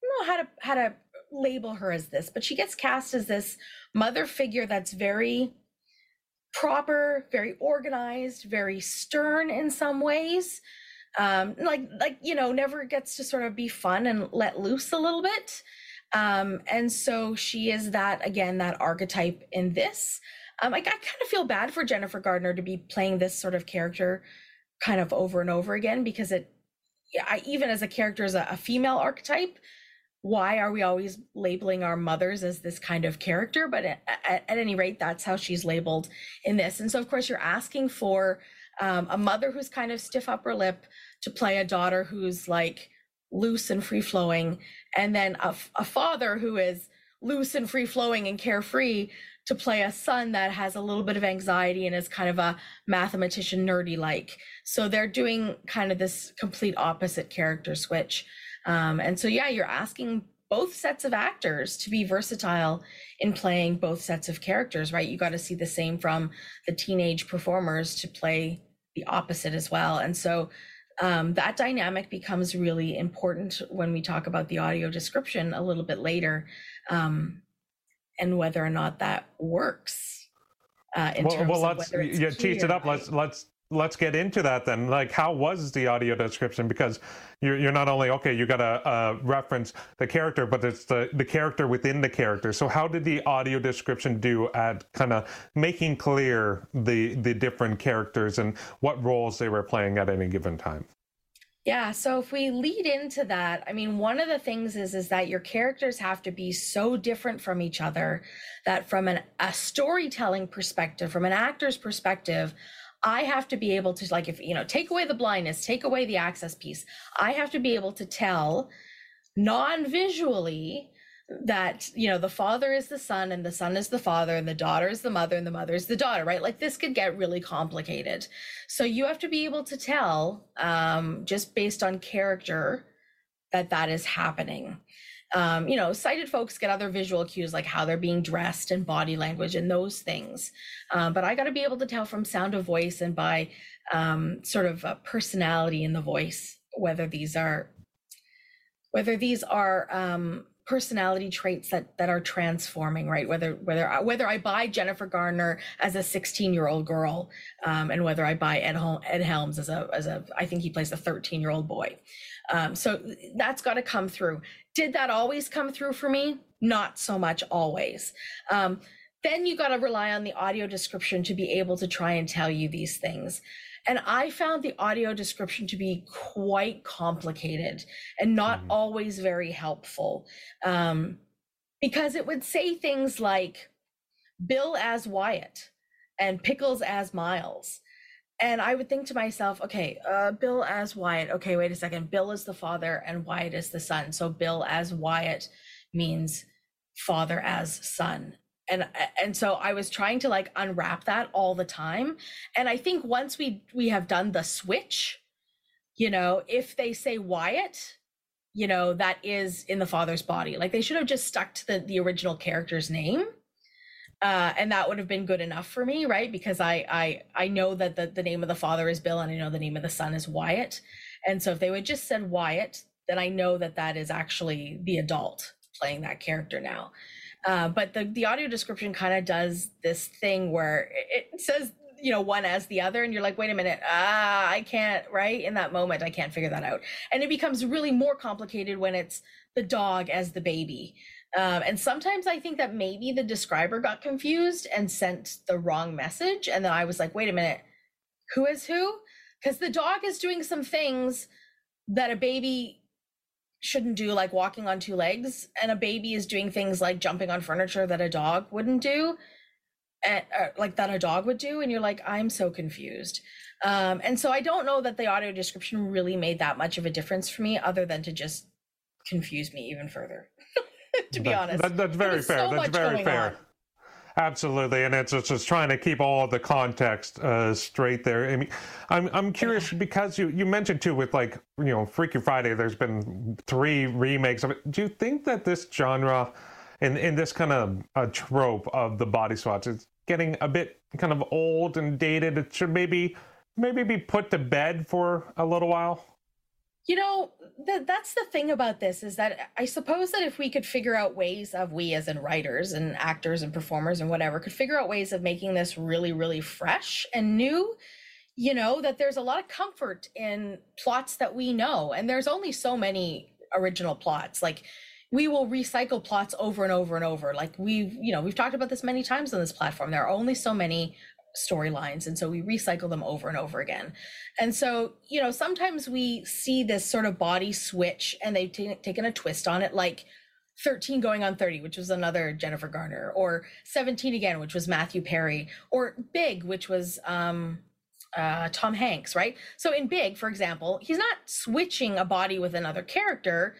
I don't know how to how to label her as this, but she gets cast as this mother figure that's very proper, very organized, very stern in some ways. Um, like like you know, never gets to sort of be fun and let loose a little bit. Um, and so she is that again, that archetype in this. Um, I, I kind of feel bad for Jennifer Gardner to be playing this sort of character kind of over and over again because it I, even as a character as a, a female archetype why are we always labeling our mothers as this kind of character but at, at, any rate that's how she's labeled in this and so of course you're asking for um, a mother who's kind of stiff upper lip to play a daughter who's like loose and free flowing, and then a, a father who is loose and free flowing and carefree to play a son that has a little bit of anxiety and is kind of a mathematician nerdy like. So they're doing kind of this complete opposite character switch. Um, and so, yeah, you're asking both sets of actors to be versatile in playing both sets of characters, right? You got to see the same from the teenage performers to play the opposite as well. And so um, that dynamic becomes really important when we talk about the audio description a little bit later um, and whether or not that works. Uh, in well, terms well, of let's whether it's yeah, tease it up. Let's let's let's get into that then. Like, how was the audio description? Because you're you're not only okay, you got to uh, reference the character, but it's the the character within the character. So, how did the audio description do at kind of making clear the the different characters and what roles they were playing at any given time? Yeah, so if we lead into that, I mean, one of the things is is that your characters have to be so different from each other that from an, a storytelling perspective, from an actor's perspective, I have to be able to like if you know, take away the blindness, take away the access piece. I have to be able to tell non-visually that you know the father is the son and the son is the father and the daughter is the mother and the mother is the daughter right like this could get really complicated so you have to be able to tell um, just based on character that that is happening um, you know sighted folks get other visual cues like how they're being dressed and body language and those things. Um, but i got to be able to tell from sound of voice and by um, sort of a personality in the voice whether these are whether these are um, personality traits that that are transforming right? Whether whether I, whether i buy jennifer garner as a 16 year old girl um, and whether i buy ed, Hel- ed helms as a as a i think he plays a 13 year old boy. Um, so that's got to come through did that always come through for me not so much always um, then you got to rely on the audio description to be able to try and tell you these things and I found the audio description to be quite complicated and not Mm-hmm. always very helpful um, because it would say things like Bill as Wyatt and Pickles as Miles. And I would think to myself, okay, uh, Bill as Wyatt. Okay, wait a second. Bill is the father and Wyatt is the son. So Bill as Wyatt means father as son and and so i was trying to like unwrap that all the time and i think once we we have done the switch you know if they say wyatt you know that is in the father's body like they should have just stuck to the the original character's name uh, and that would have been good enough for me right? Because i i i know that the, the name of the father is bill and i know the name of the son is wyatt. And so if they would just said wyatt then i know that that is actually the adult playing that character now. Uh, but the, the audio description kind of does this thing where it, says you know one as the other and you're like wait a minute ah i can't right? In that moment i can't figure that out. And it becomes really more complicated when it's the dog as the baby um, and sometimes i think that maybe the describer got confused and sent the wrong message and then i was like wait a minute who is who? Because the dog is doing some things that a baby shouldn't do like walking on two legs and a baby is doing things like jumping on furniture that a dog wouldn't do and like that a dog would do and you're like i'm so confused. Um, and so i don't know that the audio description really made that much of a difference for me other than to just confuse me even further to be That- honest that- that's very fair. so that's very fair. on. Absolutely, and it's, it's just trying to keep all the context uh, straight there. I mean, I'm I'm curious because you you mentioned too with like you know Freaky Friday. There's been three remakes of it. Do you think that this genre, and in this kind of a trope of the body swatch, is getting a bit kind of old and dated? It should maybe maybe be put to bed for a little while. You know, th- that's the thing about this is that I suppose that if we could figure out ways of we as in writers and actors and performers and whatever could figure out ways of making this really really fresh and new, you know, that there's a lot of comfort in plots that we know and there's only so many original plots. Like we will recycle plots over and over and over. Like we've, you know, we've talked about this many times on this platform. There are only so many storylines and so we recycle them over and over again and so you know sometimes we see this sort of body switch and they've ta- taken a twist on it like 13 going on 30 which was another jennifer garner or 17 again which was matthew perry or big which was um uh, Tom Hanks, right? So in Big, for example, he's not switching a body with another character,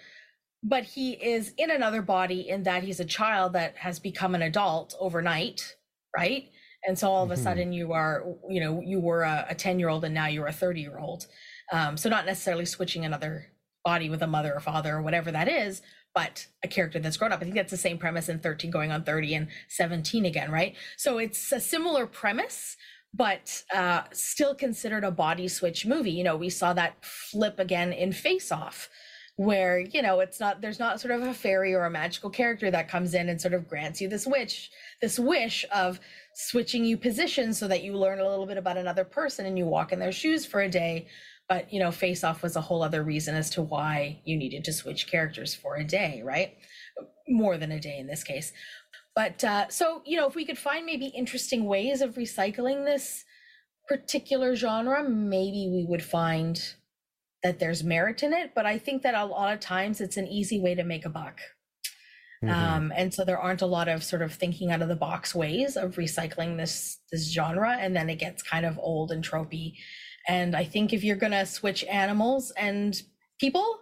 but he is in another body in that he's a child that has become an adult overnight, right? And so all of a Mhm. sudden you are, you know, you were a 10 year old and now you're a 30 year old. Um, so not necessarily switching another body with a mother or father or whatever that is, but a character that's grown up. I think that's the same premise in 13 going on 30 and 17 again, right? So it's a similar premise, but uh, still considered a body switch movie. You know, we saw that flip again in Face Off, where, you know, it's not, there's not sort of a fairy or a magical character that comes in and sort of grants you this wish, this wish of switching you positions so that you learn a little bit about another person and you walk in their shoes for a day. But, you know, Face Off was a whole other reason as to why you needed to switch characters for a day, right? More than a day in this case. But uh, so, you know, if we could find maybe interesting ways of recycling this particular genre, maybe we would find that there's merit in it. But I think that a lot of times it's an easy way to make a buck. Um, and so there aren't a lot of sort of thinking out of the box ways of recycling this this genre, and then it gets kind of old and tropey. And I think if you're gonna switch animals and people,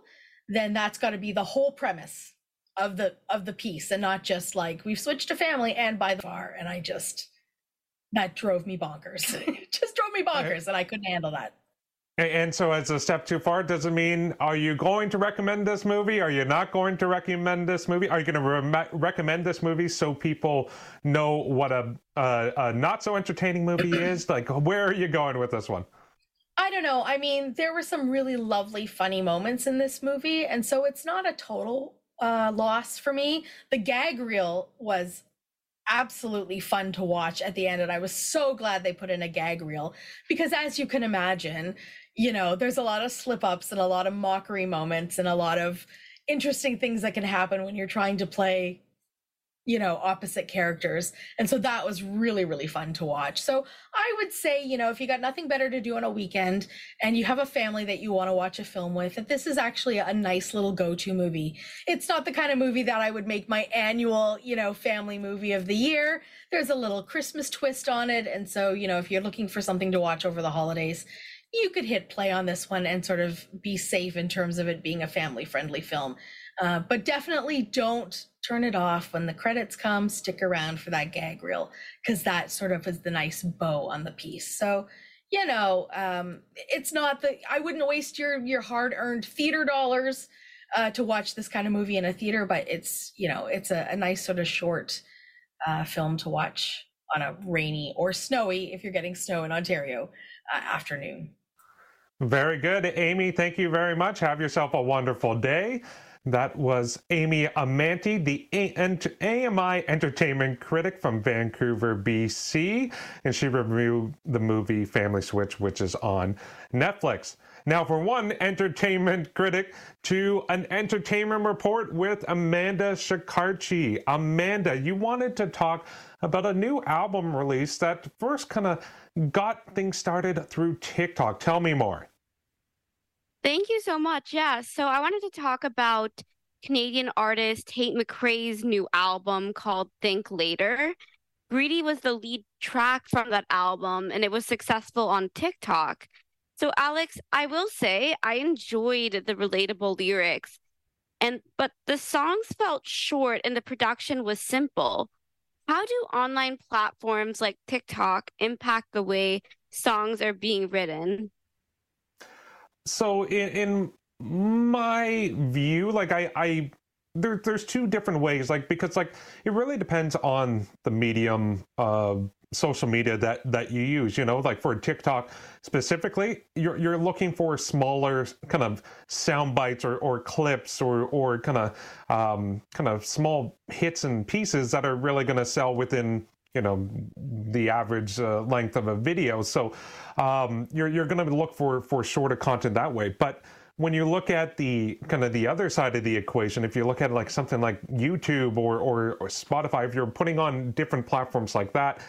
then that's got to be the whole premise of the of the piece, and not just like we've switched to family and by the far. And I just that drove me bonkers. just drove me bonkers, and I couldn't handle that. And so, as a step too far, does it mean are you going to recommend this movie? Are you not going to recommend this movie? Are you going to re- recommend this movie so people know what a, a, a not so entertaining movie is? Like, where are you going with this one? I don't know. I mean, there were some really lovely, funny moments in this movie, and so it's not a total uh, loss for me. The gag reel was absolutely fun to watch at the end, and I was so glad they put in a gag reel because, as you can imagine, you know, there's a lot of slip ups and a lot of mockery moments and a lot of interesting things that can happen when you're trying to play you know opposite characters. And so that was really really fun to watch. So i would say you know if you got nothing better to do on a weekend and you have a family that you want to watch a film with that this is actually a nice little go-to movie. It's not the kind of movie that i would make my annual you know family movie of the year. There's a little christmas twist on it. And so you know if you're looking for something to watch over the holidays you could hit play on this one and sort of be safe in terms of it being a family friendly film uh, but definitely don't turn it off when the credits come. Stick around for that gag reel because that sort of is the nice bow on the piece. So, you know, um, it's not the I wouldn't waste your your hard earned theater dollars uh, to watch this kind of movie in a theater, but it's you know it's a, a nice sort of short uh, film to watch on a rainy or snowy if you're getting snow in Ontario uh, afternoon. Very good. Amy, thank you very much. Have yourself a wonderful day. That was Amy Amantea, the AMI entertainment critic from Vancouver, BC, and she reviewed the movie Family Switch, which is on Netflix. Now, for one entertainment critic to an entertainment report with Amanda Shikarchi. Amanda, you wanted to talk about a new album release that first kind of got things started through TikTok. Tell me more. Thank you so much. Yeah. So I wanted to talk about Canadian artist Tate McRae's new album called Think Later. Greedy was the lead track from that album and it was successful on TikTok. So Alex, I will say I enjoyed the relatable lyrics and but the songs felt short and the production was simple. How do online platforms like TikTok impact the way songs are being written? So in, in my view like i i there, there's two different ways like because like it really depends on the medium of social media that that you use you know? Like for tiktok specifically you're you're looking for smaller kind of sound bites or, or clips or or kind of um kind of small hits and pieces that are really going to sell within you know the average uh, length of a video. So um, you're you're going to look for for shorter content that way. But when you look at the kind of the other side of the equation if you look at like something like youtube or, or, or spotify if you're putting on different platforms like that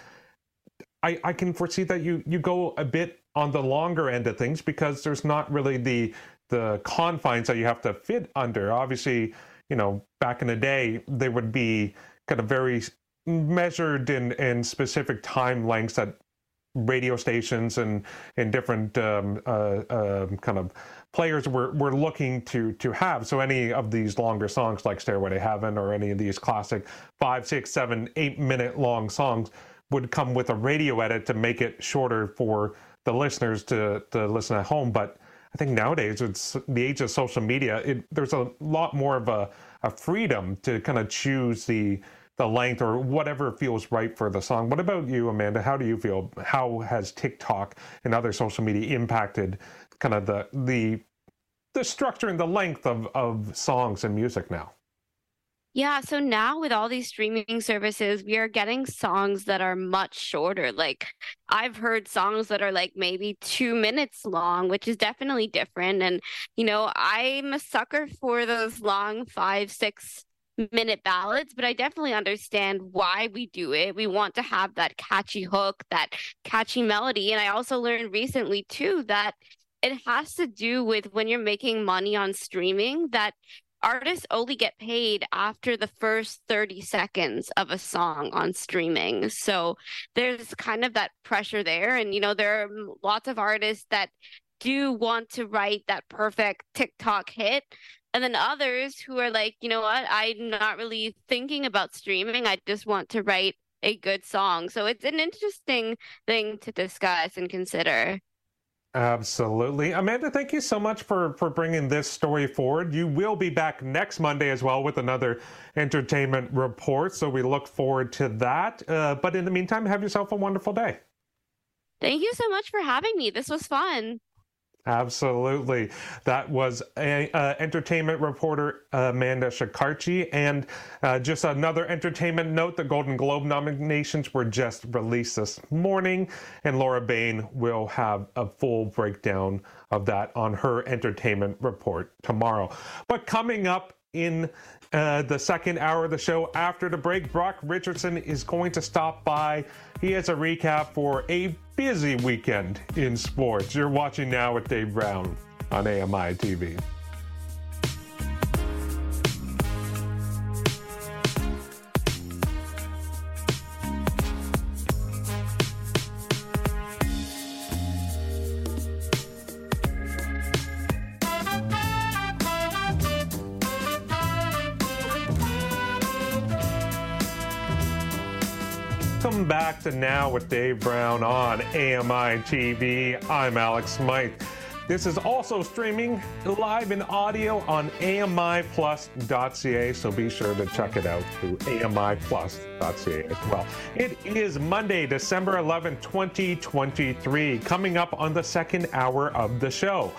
I, I can foresee that you you go a bit on the longer end of things because there's not really the the confines that you have to fit under. Obviously you know back in the day they would be kind of very measured in in specific time lengths that radio stations and and different um, uh, uh, kind of players were, were looking to to have. So any of these longer songs like Stairway to Heaven or any of these classic five, six, seven, eight minute long songs would come with a radio edit to make it shorter for the listeners to, to listen at home. But I think nowadays it's the age of social media. It, there's a lot more of a, a freedom to kind of choose the the length or whatever feels right for the song. What about you, Amanda? How do you feel? How has TikTok and other social media impacted kind of the the the structure and the length of, of songs and music now? Yeah, so now with all these streaming services, we are getting songs that are much shorter. Like I've heard songs that are like maybe two minutes long, which is definitely different. And, you know, I'm a sucker for those long five, six minute ballads, but I definitely understand why we do it. We want to have that catchy hook, that catchy melody. And I also learned recently too that it has to do with when you're making money on streaming that artists only get paid after the first 30 seconds of a song on streaming. So there's kind of that pressure there. And, you know, there are lots of artists that do want to write that perfect TikTok hit. And then others who are like, you know what, I'm not really thinking about streaming. I just want to write a good song. So it's an interesting thing to discuss and consider. Absolutely. Amanda, thank you so much for, for bringing this story forward. You will be back next Monday as well with another entertainment report. So we look forward to that. Uh, but in the meantime, have yourself a wonderful day. Thank you so much for having me. This was fun. Absolutely. That was a, uh, entertainment reporter Amanda Shikarchi. And uh, just another entertainment note the Golden Globe nominations were just released this morning, and Laura Bain will have a full breakdown of that on her entertainment report tomorrow. But coming up in uh, the second hour of the show after the break, Brock Richardson is going to stop by. He has a recap for a busy weekend in sports. You're watching now with Dave Brown on AMI TV. Back to Now with Dave Brown on AMI TV. I'm Alex Smythe. This is also streaming live in audio on AMIplus.ca, so be sure to check it out through AMIplus.ca as well. It is Monday, December 11, 2023, coming up on the second hour of the show.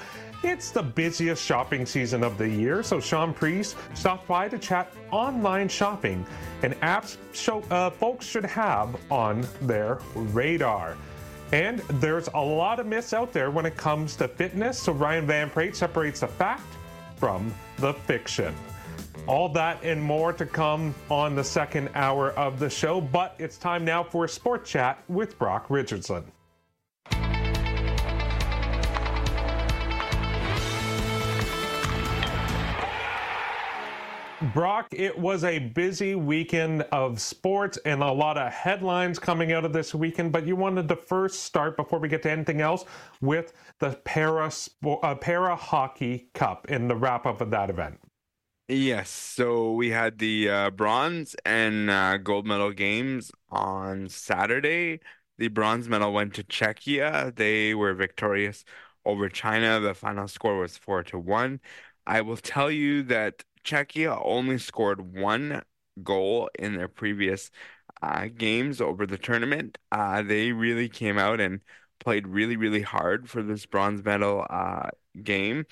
It's the busiest shopping season of the year, so Sean Priest stopped by to chat online shopping and apps show, uh, folks should have on their radar. And there's a lot of myths out there when it comes to fitness, so Ryan Van Prate separates the fact from the fiction. All that and more to come on the second hour of the show, but it's time now for a sport chat with Brock Richardson. Brock, it was a busy weekend of sports and a lot of headlines coming out of this weekend, but you wanted to first start, before we get to anything else, with the Para, uh, Para Hockey Cup and the wrap up of that event. Yes, so we had the uh, bronze and uh, gold medal games on Saturday. The bronze medal went to Czechia. They were victorious over China. The final score was four to one. I will tell you that Czechia only scored one goal in their previous uh, games over the tournament. Uh, they really came out and played really, really hard for this bronze medal uh, game.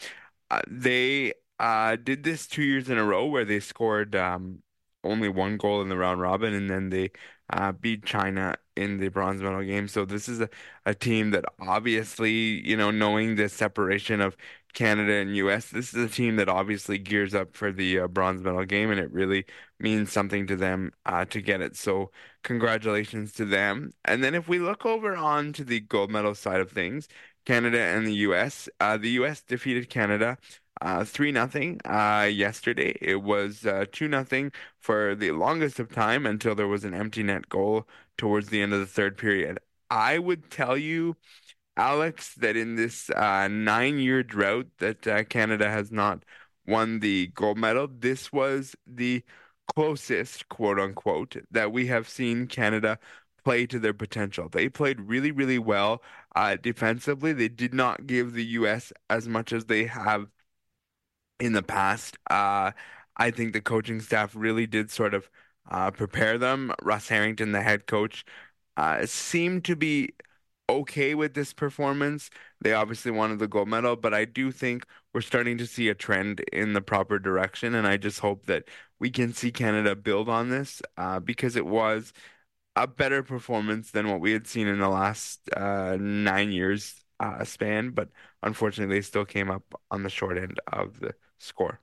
Uh, they uh, did this two years in a row where they scored um, only one goal in the round robin, and then they uh, beat China in the bronze medal game. So this is a, a team that obviously, you know, knowing the separation of Canada and US, this is a team that obviously gears up for the uh, bronze medal game, and it really means something to them uh, to get it. So congratulations to them. And then if we look over on to the gold medal side of things, Canada and the US, uh, the US defeated Canada uh, three nothing uh, yesterday. It was uh, two nothing for the longest of time until there was an empty net goal towards the end of the third period. I would tell you, Alex, that in this uh, nine-year drought that uh, Canada has not won the gold medal, this was the closest, quote unquote, that we have seen Canada play to their potential. They played really, really well uh, defensively. They did not give the U.S. as much as they have in the past. Uh, I think the coaching staff really did sort of uh, prepare them. Russ Herrington, the head coach, uh, seemed to be okay with this performance. They obviously wanted the gold medal, but I do think we're starting to see a trend in the proper direction. And I just hope that we can see Canada build on this uh, because it was a better performance than what we had seen in the last uh, nine years uh, span. But unfortunately, they still came up on the short end of the score.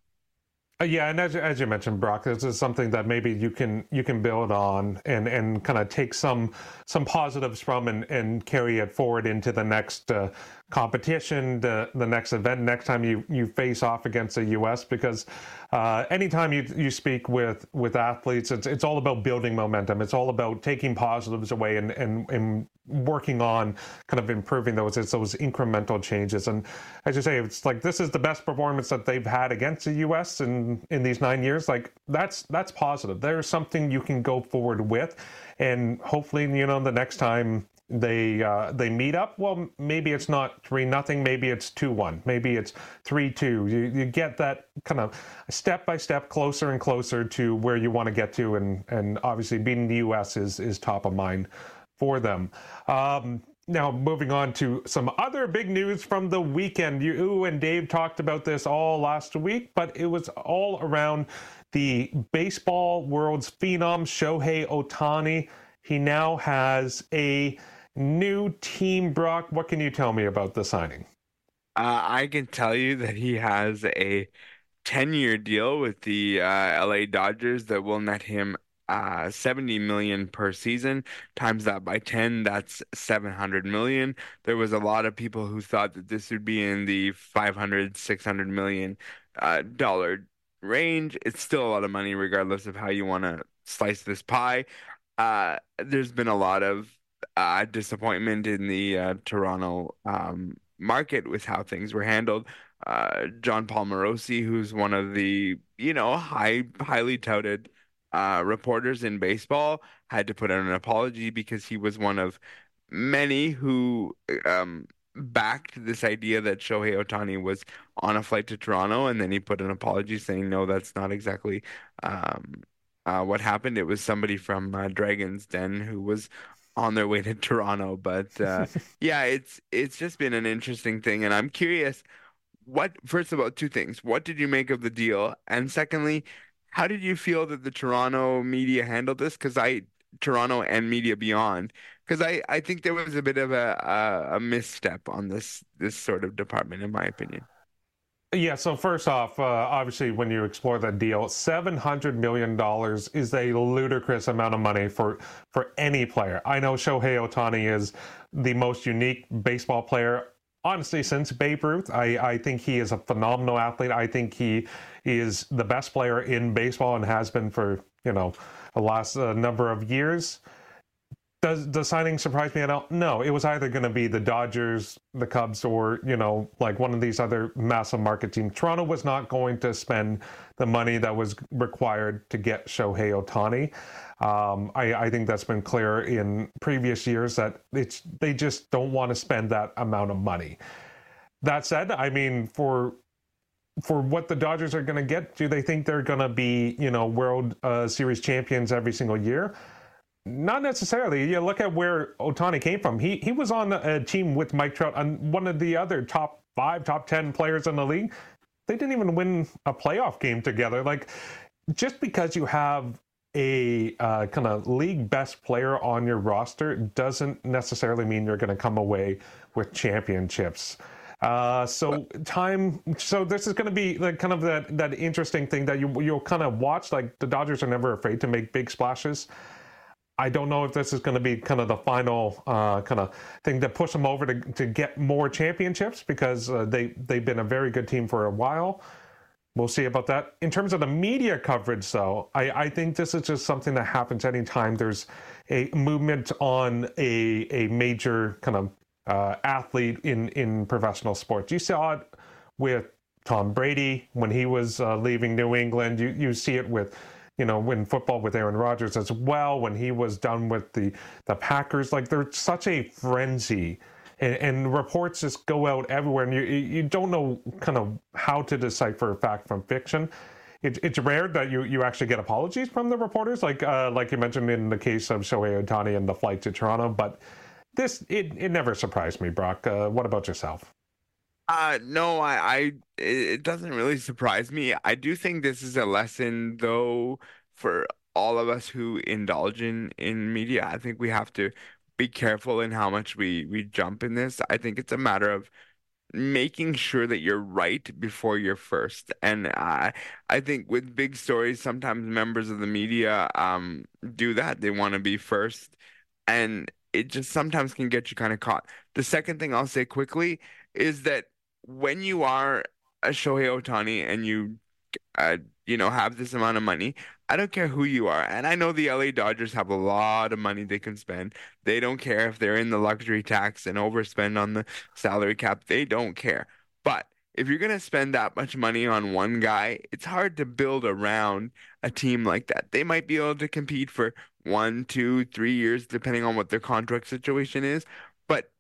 Uh, yeah, and as, as you mentioned, Brock, this is something that maybe you can you can build on and, and kind of take some some positives from and, and carry it forward into the next uh, competition, the, the next event, next time you, you face off against the U.S. Because uh, anytime you you speak with with athletes, it's it's all about building momentum. It's all about taking positives away and and, and working on kind of improving those it's those incremental changes. And as you say, it's like this is the best performance that they've had against the U.S. in in these nine years. Like that's that's positive. There's something you can go forward with, and hopefully, you know, the next time they uh, they meet up. Well, maybe it's not three nothing. Maybe it's two one. Maybe it's three two. You you get that kind of step by step closer and closer to where you want to get to, and and obviously beating the U.S. is is top of mind for them. Um, now, moving on to some other big news from the weekend. You and Dave talked about this all last week, but it was all around the baseball world's phenom Shohei Ohtani. He now has a new team, Brock. What can you tell me about the signing? Uh, I can tell you that he has a 10 year deal with the uh, LA Dodgers that will net him uh, 70 million per season. Times that by 10, that's 700 million. There was a lot of people who thought that this would be in the 500, 600 million uh, dollar range. It's still a lot of money, regardless of how you want to slice this pie. Uh, there's been a lot of uh, disappointment in the uh, Toronto um, market with how things were handled. Uh, Jon Paul Morosi, who's one of the you know high highly touted uh, reporters in baseball, had to put out an apology because he was one of many who um, backed this idea that Shohei Ohtani was on a flight to Toronto, and then he put an apology saying, "No, that's not exactly." Um, uh, what happened. It was somebody from uh, Dragon's Den who was on their way to Toronto. But uh, yeah, it's it's just been an interesting thing, and I'm curious. What first of all, two things. What did you make of the deal, and secondly, how did you feel that the Toronto media handled this? Because I Toronto and Media Beyond, because I I think there was a bit of a, a a misstep on this this sort of department, in my opinion. Yeah, so first off, uh, obviously, when you explore that deal, $700 million is a ludicrous amount of money for, for any player. I know Shohei Ohtani is the most unique baseball player, honestly, since Babe Ruth. I, I think he is a phenomenal athlete. I think he is the best player in baseball and has been for, you know, the last uh, number of years. Does the signing surprise me at all? No, it was either going to be the Dodgers, the Cubs, or you know, like one of these other massive market teams. Toronto was not going to spend the money that was required to get Shohei Ohtani. Um, I, I, think that's been clear in previous years that it's they just don't want to spend that amount of money. That said, I mean, for for what the Dodgers are going to get, do they think they're going to be you know World uh, Series champions every single year? Not necessarily. You look at where Ohtani came from. He he was on a team with Mike Trout and one of the other top five, top ten players in the league. They didn't even win a playoff game together. Like just because you have a uh, kind of league best player on your roster doesn't necessarily mean you're going to come away with championships. Uh, so time. So this is going to be like kind of that that interesting thing that you you'll kind of watch. Like the Dodgers are never afraid to make big splashes. I don't know if this is going to be kind of the final uh, kind of thing to push them over to, to get more championships because uh, they they've been a very good team for a while. We'll see about that. In terms of the media coverage, though, I, I think this is just something that happens anytime there's a movement on a, a major kind of uh, athlete in, in professional sports. You saw it with Tom Brady when he was uh, leaving New England. You, you see it with you know, in football with Aaron Rodgers as well, when he was done with the, the Packers. Like, there's such a frenzy and, and, reports just go out everywhere, and you you don't know kind of how to decipher fact from fiction. It, it's rare that you, you actually get apologies from the reporters, like uh, like you mentioned in the case of Shohei Ohtani and the flight to Toronto. But this it, it never surprised me, Brock. Uh, what about yourself? Uh, no, I, I, it doesn't really surprise me. I do think this is a lesson, though, for all of us who indulge in in media. I think we have to be careful in how much we we jump in this. I think it's a matter of making sure that you're right before you're first. And I I think with big stories, sometimes members of the media um do that. They want to be first, and it just sometimes can get you kind of caught. The second thing I'll say quickly is that when you are a Shohei Ohtani and you uh, you know have this amount of money, I don't care who you are. And I know the LA Dodgers have a lot of money they can spend. They don't care if they're in the luxury tax and overspend on the salary cap. They don't care. But if you're going to spend that much money on one guy, it's hard to build around a team like that. They might be able to compete for one, two, three years, depending on what their contract situation is.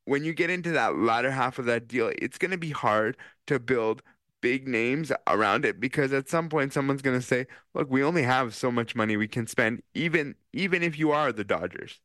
When you get into that latter half of that deal, it's going to be hard to build big names around it because at some point someone's going to say, "Look, we only have so much money we can spend even even if you are the Dodgers."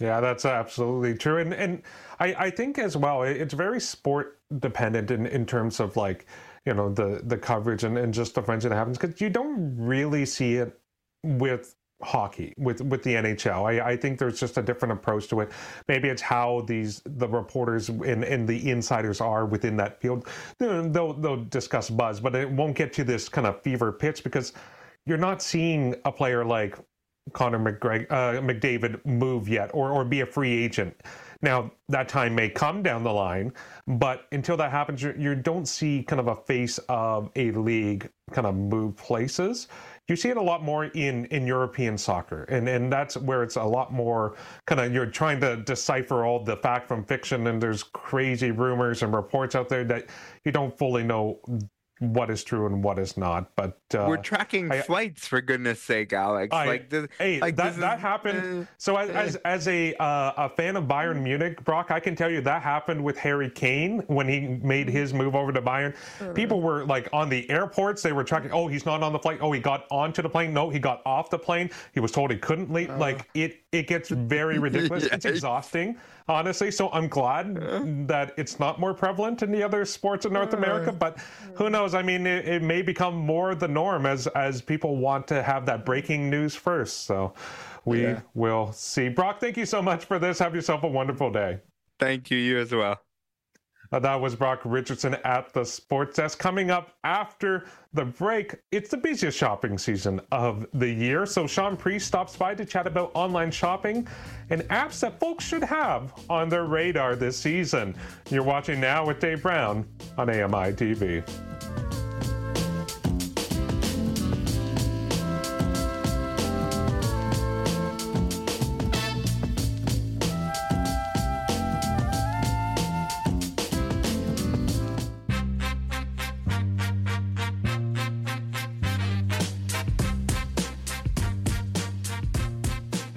Yeah, that's absolutely true. And and I, I think as well, it's very sport dependent in, in terms of like, you know, the the coverage and, and just the frenzy that happens because you don't really see it with hockey with with the NHL. I, I think there's just a different approach to it. Maybe it's how these the reporters and, and the insiders are within that field. They'll they'll discuss buzz, but it won't get to this kind of fever pitch because you're not seeing a player like Connor McGreg, uh, McDavid move yet or or be a free agent. Now that time may come down the line, but until that happens, you, you don't see kind of a face of a league kind of move places you see it a lot more in in European soccer, and and that's where it's a lot more kind of you're trying to decipher all the fact from fiction, and there's crazy rumors and reports out there that you don't fully know what is true and what is not. But uh, we're tracking I, flights for goodness sake, Alex. I, like, this, hey, like that, that happened. Uh, so as as, as a uh, a fan of Bayern Munich, Brock, I can tell you that happened with Harry Kane when he made his move over to Bayern. Uh, People were like on the airports. They were tracking. Oh, he's not on the flight. Oh, he got onto the plane. No, he got off the plane. He was told he couldn't leave. Uh. like it, it gets very ridiculous. yeah. It's exhausting honestly. So I'm glad that it's not more prevalent in the other sports in North America. But who knows? I mean, it, it, may become more the norm as as people want to have that breaking news first. So we yeah. will see. Brock, thank you so much for this. Have yourself a wonderful day. Thank you. You as well. Uh, that was Brock Richardson at the Sports Desk. Coming up after the break, it's the busiest shopping season of the year. So Sean Priest stops by to chat about online shopping and apps that folks should have on their radar this season. You're watching now with Dave Brown on AMI TV.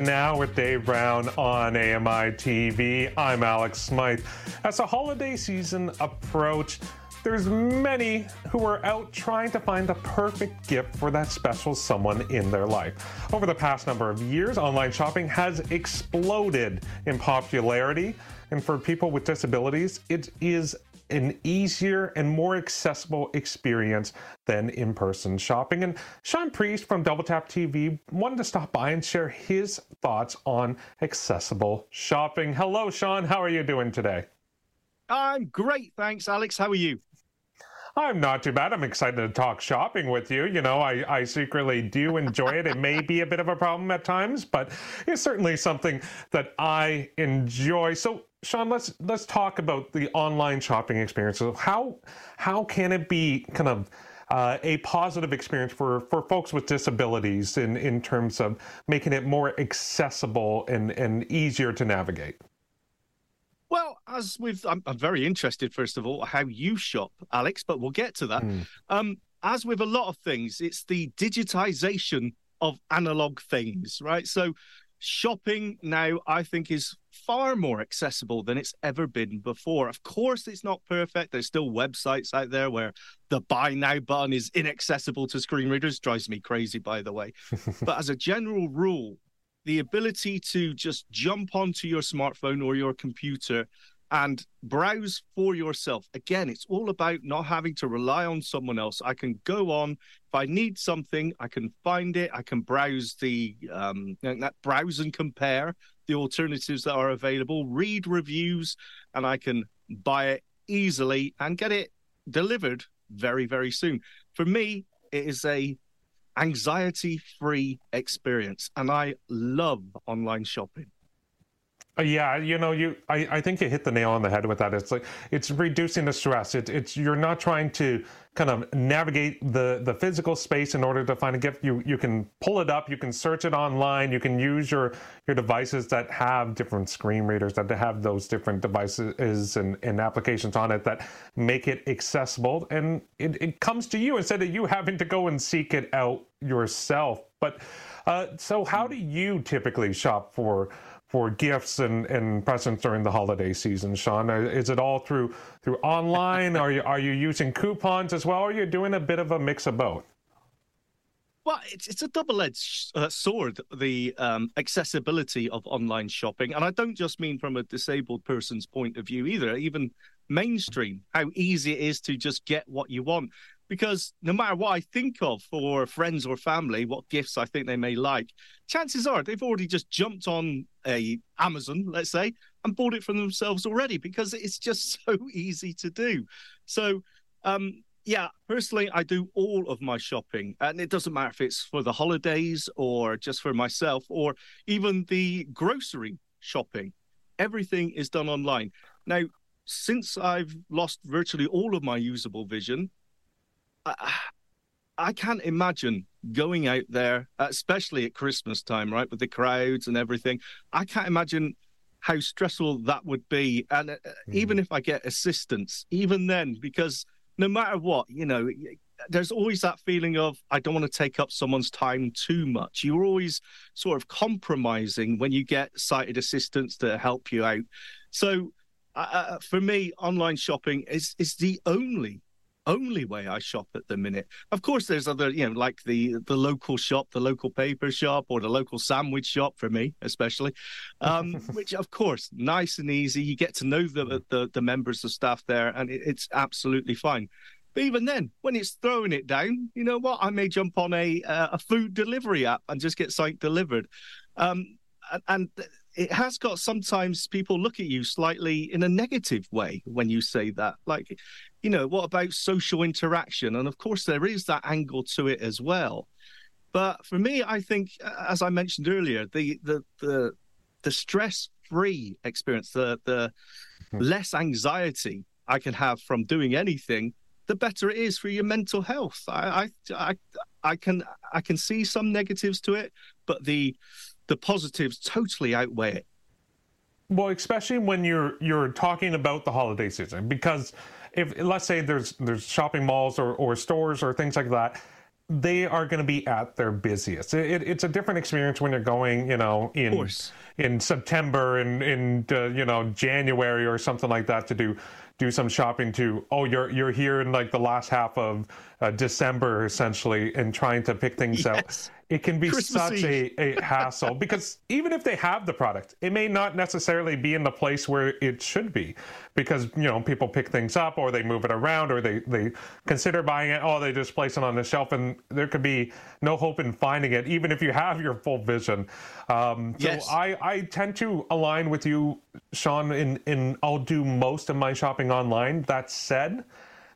Now with Dave Brown on AMI TV. I'm Alex Smythe. As the holiday season approached, there's many who are out trying to find the perfect gift for that special someone in their life. Over the past number of years, online shopping has exploded in popularity, and for people with disabilities, it is an easier and more accessible experience than in person shopping. And Sean Priest from Double Tap TV wanted to stop by and share his thoughts on accessible shopping. Hello, Sean. How are you doing today? I'm great. Thanks, Alex. How are you? I'm not too bad. I'm excited to talk shopping with you. You know, I, I secretly do enjoy it. It may be a bit of a problem at times, but it's certainly something that I enjoy. So, Sean, let's let's talk about the online shopping experience. So how how can it be kind of uh, a positive experience for, for folks with disabilities in, in terms of making it more accessible and, and easier to navigate? Well, as with, I'm, I'm, very interested, first of all, how you shop, Alex, but we'll get to that. Mm. Um, as with a lot of things, it's the digitization of analog things, right? So shopping now, I think, is far more accessible than it's ever been before. Of course, it's not perfect. There's still websites out there where the buy now button is inaccessible to screen readers. Drives me crazy, by the way. but as a general rule, the ability to just jump onto your smartphone or your computer and browse for yourself. Again, it's all about not having to rely on someone else. I can go on if I need something, I can find it. I can browse the um, that browse and compare the alternatives that are available, read reviews, and I can buy it easily and get it delivered very very soon. For me, it is a anxiety free experience. And I love online shopping. Uh, yeah, you know, you I, I think you hit the nail on the head with that. It's like it's reducing the stress. It, it's you're not trying to kind of navigate the the physical space in order to find a gift. You you can pull it up, you can search it online, you can use your your devices that have different screen readers that have those different devices and, and applications on it that make it accessible and it, it comes to you instead of you having to go and seek it out yourself. But uh, so how do you typically shop for for gifts and, and presents during the holiday season, Sean? Uh, is it all through through online? are you are you using coupons as well? Or are you doing a bit of a mix of both? Well, it's it's a double-edged uh, sword, the um, accessibility of online shopping, and I don't just mean from a disabled person's point of view either. Even mainstream, how easy it is to just get what you want because no matter what I think of for friends or family, what gifts I think they may like, chances are they've already just jumped on a Amazon, let's say, and bought it for themselves already because it's just so easy to do. So, um, yeah, personally, I do all of my shopping, and it doesn't matter if it's for the holidays or just for myself or even the grocery shopping. Everything is done online. Now, since I've lost virtually all of my usable vision, I, I can't imagine going out there, especially at Christmas time, right, with the crowds and everything. I can't imagine how stressful that would be. And uh, mm. even if I get assistance, even then, because no matter what, you know, there's always that feeling of I don't want to take up someone's time too much. You're always sort of compromising when you get sighted assistance to help you out. So uh, uh for me, online shopping is is the only only way I shop at the minute. Of course, there's other, you know, like the the local shop, the local paper shop, or the local sandwich shop for me, especially. Um, which, of course, nice and easy. You get to know the the, the members of staff there, and it, it's absolutely fine. But even then, when it's throwing it down, you know what? I may jump on a uh, a food delivery app and just get something delivered. Um, and, and it has got sometimes people look at you slightly in a negative way when you say that. Like, you know, what about social interaction? And of course, there is that angle to it as well. But for me, I think, as I mentioned earlier, the the the the stress-free experience, the the hmm. less anxiety I can have from doing anything, the better it is for your mental health. I I I, I can I can see some negatives to it, but the the positives totally outweigh it. Well, especially when you're you're talking about the holiday season, because if let's say there's there's shopping malls or, or stores or things like that, they are going to be at their busiest. It, it's a different experience when you're going, you know, in in September and in, in uh, you know January or something like that to do do some shopping to oh you're you're here in like the last half of uh, December essentially and trying to pick things yes. out it can be Christmas such a, a hassle because even if they have the product it may not necessarily be in the place where it should be because you know people pick things up or they move it around or they they consider buying it oh they just place it on the shelf and there could be no hope in finding it even if you have your full vision um, so yes. I, I tend to align with you sean in in i'll do most of my shopping online that said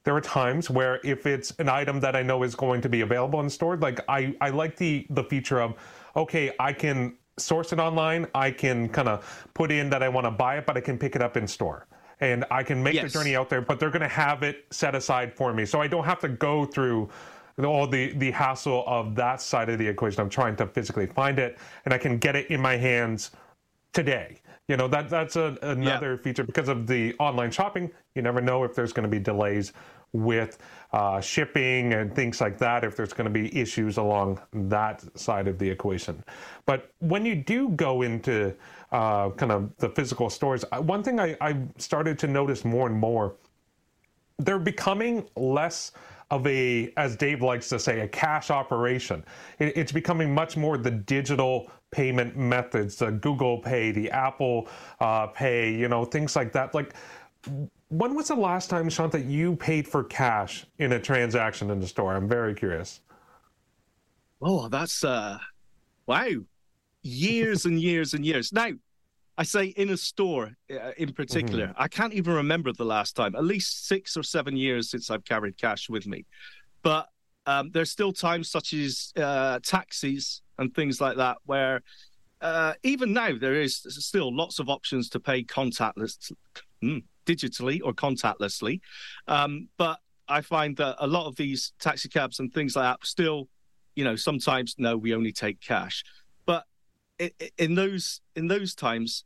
there are times where if it's an item that I know is going to be available in store, like I, I like the the feature of, okay, I can source it online, I can kind of put in that I want to buy it, but I can pick it up in store. and I can make Yes. the journey out there, but they're going to have it set aside for me. So I don't have to go through all the, the hassle of that side of the equation. I'm trying to physically find it and I can get it in my hands today. You know, that that's a, another feature because of the online shopping. You never know if there's going to be delays with uh, shipping and things like that, if there's going to be issues along that side of the equation. But when you do go into uh, kind of the physical stores, one thing I, I started to notice more and more they're becoming less of a, as Dave likes to say, a cash operation. It, it's becoming much more the digital payment methods, the Google Pay, the Apple uh, Pay, you know, things like that. Like, when was the last time, Sean, that you paid for cash in a transaction in the store? I'm very curious. Oh, that's uh, wow, years and years and years. Now, I say in a store uh, in particular, I can't even remember the last time. At least six or seven years since I've carried cash with me. But um, there's still times such as uh, taxis and things like that where uh, even now there is still lots of options to pay contactless, mm, digitally or contactlessly. Um, but I find that a lot of these taxi cabs and things like that still, you know, sometimes no, we only take cash. But in those in those times,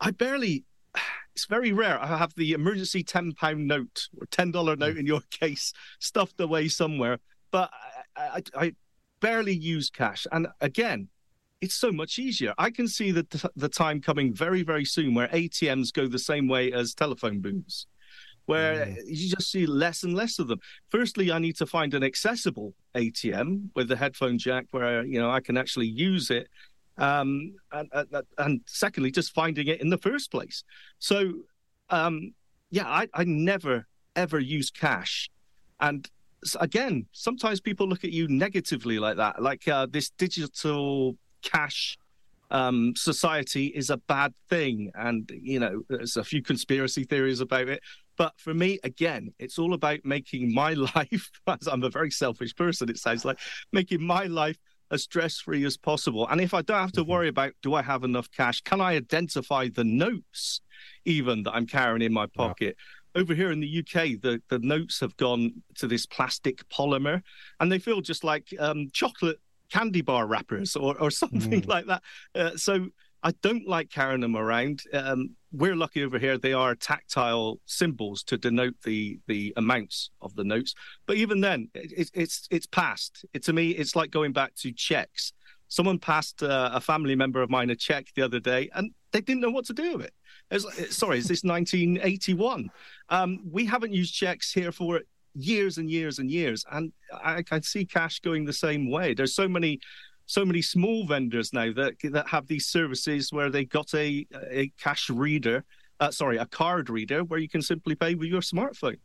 I barely. It's very rare. I have the emergency ten pound note or ten dollar note in your case stuffed away somewhere, but I, I, I barely use cash. And again, it's so much easier. I can see the the time coming very very soon where ATMs go the same way as telephone booths, where you just see less and less of them. Firstly, I need to find an accessible ATM with the headphone jack where you know I can actually use it. Um, and, and, and secondly, just finding it in the first place. So, um, yeah, I, I never ever use cash, and again, sometimes people look at you negatively like that, like uh, this digital cash um, society is a bad thing, and you know, there's a few conspiracy theories about it. But for me, again, it's all about making my life. as I'm a very selfish person. It sounds like making my life as stress free as possible. And if I don't have to worry about do I have enough cash, can I identify the notes even that I'm carrying in my pocket? Over here in the UK, the, the notes have gone to this plastic polymer and they feel just like um, chocolate candy bar wrappers or, or something like that. Uh, so I don't like carrying them around. Um, we're lucky over here; they are tactile symbols to denote the the amounts of the notes. But even then, it, it's it's past. It, to me, it's like going back to checks. Someone passed uh, a family member of mine a check the other day, and they didn't know what to do with it. It was- sorry, is this 1981? Um, we haven't used checks here for years and years and years, and I can see cash going the same way. There's so many so many small vendors now that that have these services where they got a a cash reader, uh, sorry, a card reader where you can simply pay with your smartphone.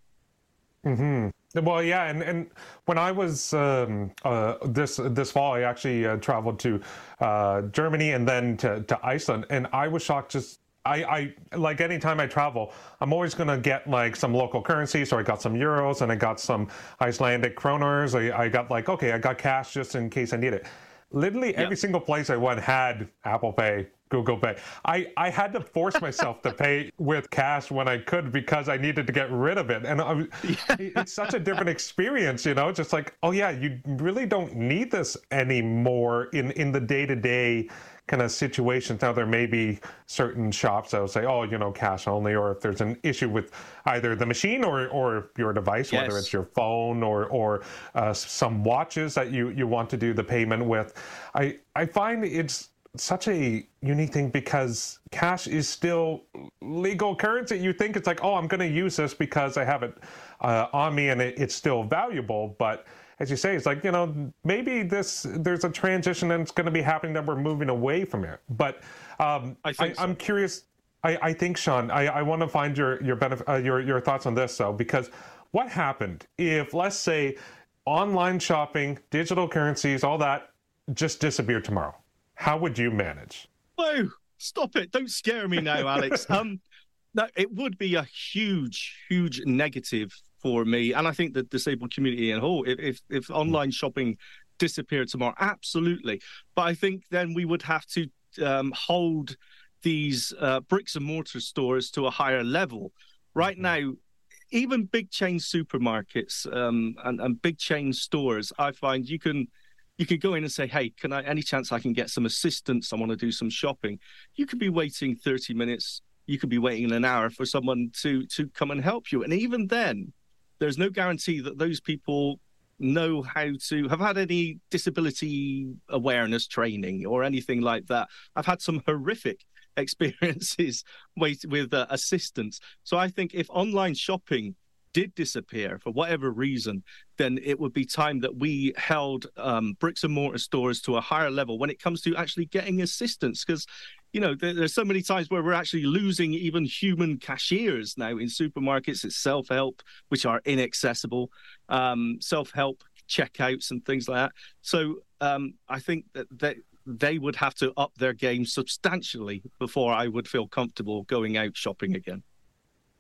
hmm Well, yeah, and, and when I was um, uh, this this fall, I actually uh, traveled to uh, Germany and then to, to Iceland, and I was shocked. Just I, I like anytime I travel, I'm always gonna get like some local currency. So I got some euros and I got some Icelandic kroners. I, I got like okay, I got cash just in case I need it. Literally every single place I went had Apple Pay, Google Pay. I, I had to force myself to pay with cash when I could because I needed to get rid of it. And I, it's such a different experience, you know, just like, oh yeah, you really don't need this anymore in, in the day to day kind of situations. Now, there may be certain shops that will say, oh, you know, cash only, or if there's an issue with either the machine or, or your device, whether it's your phone or, or uh, some watches that you, you want to do the payment with. I, I find it's such a unique thing because cash is still legal currency. You think it's like, oh, I'm going to use this because I have it uh, on me and it, it's still valuable. But as you say, it's like, you know, maybe this there's a transition and it's going to be happening that we're moving away from it. But um, I think I'm curious. I, I think, Sean, I, I want to find your your, benef- uh, your your thoughts on this though, because what happened if, let's say, online shopping, digital currencies, all that just disappeared tomorrow? How would you manage? Whoa, stop it. Don't scare me now, Alex. um, no, it would be a huge, huge negative for me. And I think the disabled community in whole, if, if, if online shopping disappeared tomorrow, absolutely. But I think then we would have to um, hold these uh, bricks and mortar stores to a higher level. Right now, even big chain supermarkets um, and, and big chain stores, I find you can you could go in and say, "Hey, can I? Any chance I can get some assistance? I want to do some shopping." You could be waiting thirty minutes. You could be waiting an hour for someone to to come and help you, and even then, there's no guarantee that those people know how to have had any disability awareness training or anything like that. I've had some horrific experiences with, with uh, assistance. So I think if online shopping did disappear for whatever reason, then it would be time that we held um, bricks and mortar stores to a higher level when it comes to actually getting assistance. Because, you know, there, there's so many times where we're actually losing even human cashiers now in supermarkets. It's self help, which are inaccessible, um, self help checkouts and things like that. So um, I think that, that they would have to up their game substantially before I would feel comfortable going out shopping again.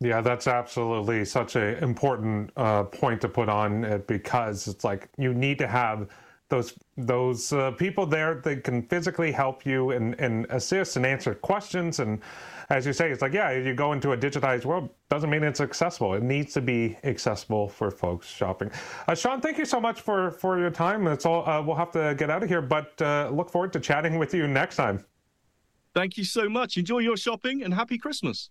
Yeah, that's absolutely such an important uh, point to put on it because it's like you need to have those those uh, people there that can physically help you and, and assist and answer questions. And as you say it's like yeah you go into a digitized world doesn't mean it's accessible. It needs to be accessible for folks shopping. Uh, sean thank you so much for for your time. That's all uh, we'll have to get out of here but uh, look forward to chatting with you next time. Thank you so much. Enjoy your shopping and happy christmas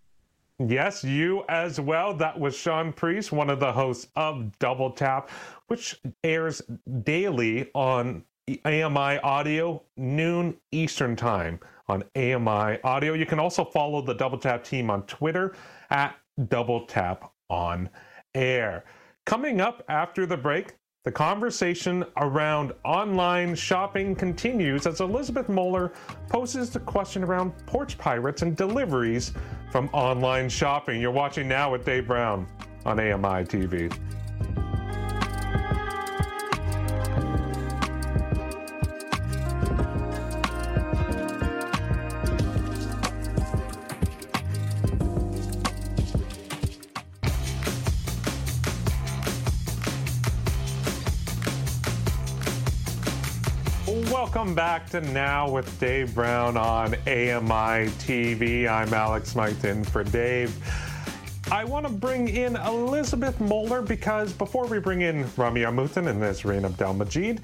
Yes, you as well. That was Sean Priest, one of the hosts of Double Tap, which airs daily on AMI Audio, noon Eastern Time on AMI Audio. You can also follow the Double Tap team on Twitter at Double Tap on Air. Coming up after the break, the conversation around online shopping continues as Elizabeth Moeller poses the question around porch pirates and deliveries from online shopping. You're watching now with Dave Brown on AMI TV. Welcome back to Now with Dave Brown on AMI TV. I'm Alex Mighton for Dave. I want to bring in Elizabeth Moeller because before we bring in Ramya Amuthan and Nazreen Abdelmajid,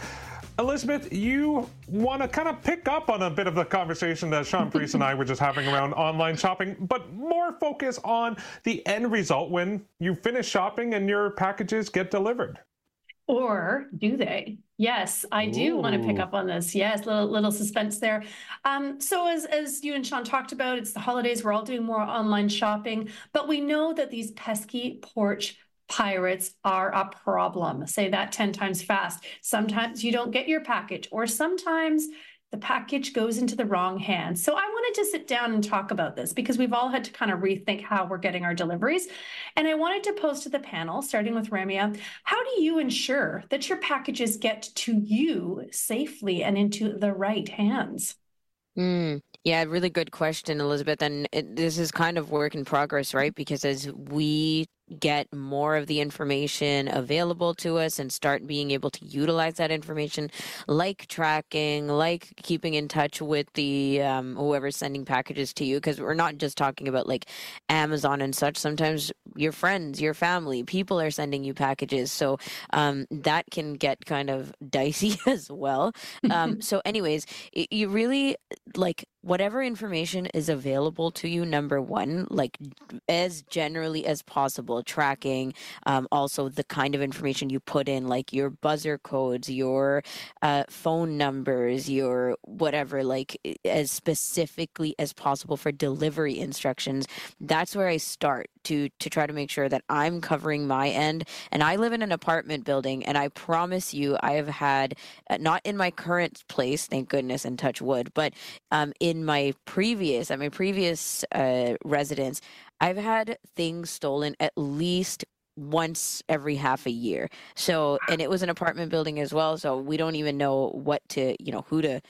Elizabeth, you want to kind of pick up on a bit of the conversation that Sean Priest and I were just having around online shopping, but more focus on the end result when you finish shopping and your packages get delivered. Or do they? Yes, I do want to pick up on this. Yes, little little suspense there. Um, so as as you and Sean talked about, it's the holidays. We're all doing more online shopping, but we know that these pesky porch pirates are a problem. Say that 10 times fast. Sometimes you don't get your package, or sometimes the package goes into the wrong hands. So I wanted to sit down and talk about this because we've all had to kind of rethink how we're getting our deliveries. And I wanted to pose to the panel, starting with Ramya, how do you ensure that your packages get to you safely and into the right hands? Mm, yeah, really good question, Elizabeth. And it, this is kind of work in progress, right? Because as we get more of the information available to us and start being able to utilize that information like tracking like keeping in touch with the um, whoever's sending packages to you because we're not just talking about like amazon and such. Sometimes your friends your family people are sending you packages. So um, that can get kind of dicey as well. Um, so anyways you really like whatever information is available to you number one like as generally as possible tracking um, also the kind of information you put in like your buzzer codes your uh, phone numbers your whatever like as specifically as possible for delivery instructions that's where i start to to try to make sure that i'm covering my end. And i live in an apartment building and i promise you i have had uh, not in my current place thank goodness and touch wood but um, in my previous at my previous uh, residence i've had things stolen at least once every half a year. So and it was an apartment building as well so we don't even know what to you know who to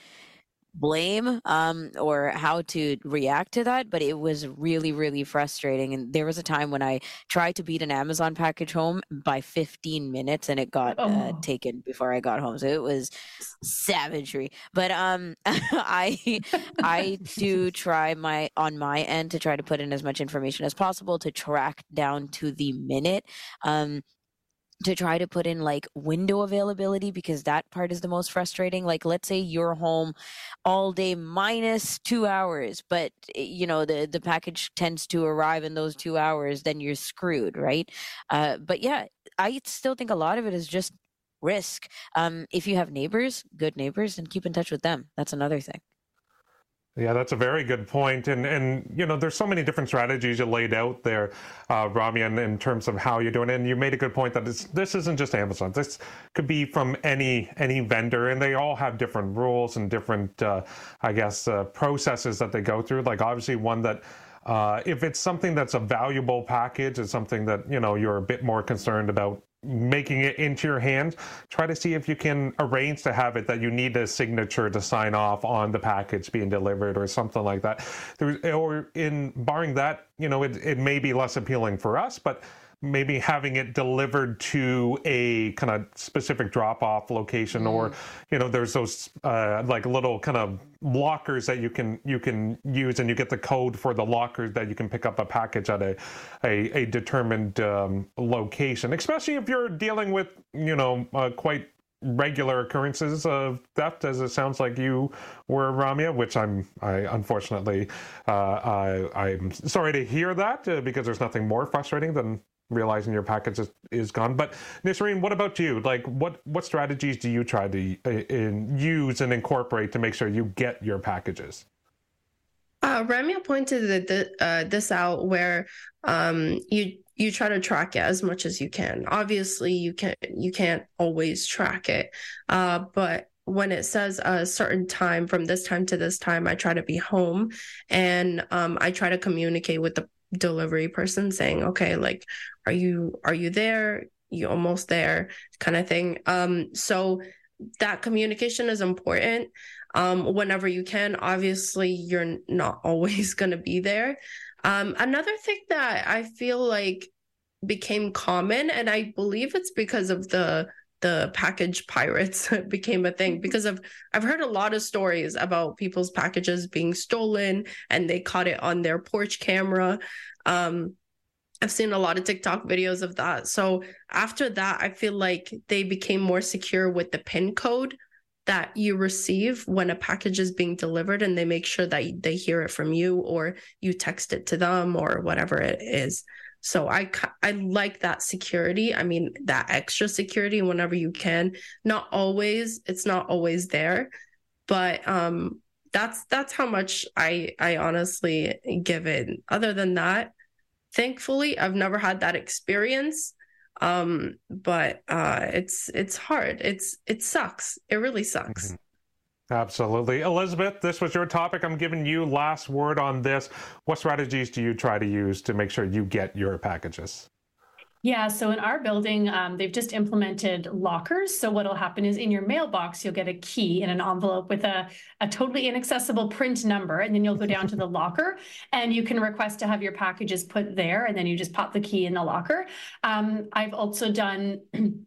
blame um, or how to react to that, but it was really, really frustrating. And there was a time when I tried to beat an Amazon package home by 15 minutes and it got uh, Oh. uh, taken before I got home. So it was savagery. But um, I I do try my on my end to try to put in as much information as possible to track down to the minute. Um, to try to put in like window availability because that part is the most frustrating. Like let's say you're home all day minus 2 hours but eh, you know the the package tends to arrive in those 2 hours then you're screwed right? Uh but yeah i still think a lot of it is just risk. Um if you have neighbors good neighbors and keep in touch with them. That's another thing Yeah, that's a very good point. And and you know, there's so many different strategies you laid out there, uh, Ramya, in, in terms of how you're doing. And you made a good point that this isn't just Amazon. This could be from any any vendor, and they all have different rules and different, uh, I guess, uh, processes that they go through. Like obviously, one that. Uh, if it's something that's a valuable package, it's something that you know you're a bit more concerned about making it into your hand, try to see if you can arrange to have it that you need a signature to sign off on the package being delivered or something like that. Or in barring that, you know, it, it may be less appealing for us, but maybe having it delivered to a kind of specific drop off location or you know there's those uh, like little kind of lockers that you can you can use and you get the code for the lockers that you can pick up a package at a a, a determined um, location especially if you're dealing with you know uh, quite regular occurrences of theft as it sounds like you were ramya which i'm i unfortunately uh, I, i'm sorry to hear that uh, because there's nothing more frustrating than realizing your package is, is gone. But nisreen what about you? Like what what strategies do you try to uh, in, use and incorporate to make sure you get your packages? Uh, Ramya pointed th- th- uh, this out where um, you you try to track it as much as you can. Obviously, you can't you can't always track it, uh, but when it says a certain time from this time to this time, I try to be home, and um, I try to communicate with the delivery person, saying, "Okay, like, are you are you there? You almost there?" kind of thing. Um, so that communication is important um, whenever you can. Obviously, you're not always going to be there. Um, another thing that I feel like became common, and I believe it's because of the the package pirates became a thing because of I've heard a lot of stories about people's packages being stolen and they caught it on their porch camera. Um, I've seen a lot of TikTok videos of that. So after that, I feel like they became more secure with the PIN code that you receive when a package is being delivered and they make sure that they hear it from you or you text it to them or whatever it is. So I I like that security. I mean that extra security whenever you can. Not always, it's not always there, but um that's that's how much I I honestly give it. Other than that, thankfully I've never had that experience um but uh it's it's hard it's it sucks it really sucks Absolutely. Elizabeth, this was your topic. I'm giving you last word on this. What strategies do you try to use to make sure you get your packages? Yeah, so in our building, um, they've just implemented lockers. So what'll happen is in your mailbox, you'll get a key in an envelope with a, a totally inaccessible print number, and then you'll go down to the locker and you can request to have your packages put there, and then you just pop the key in the locker. Um, I've also done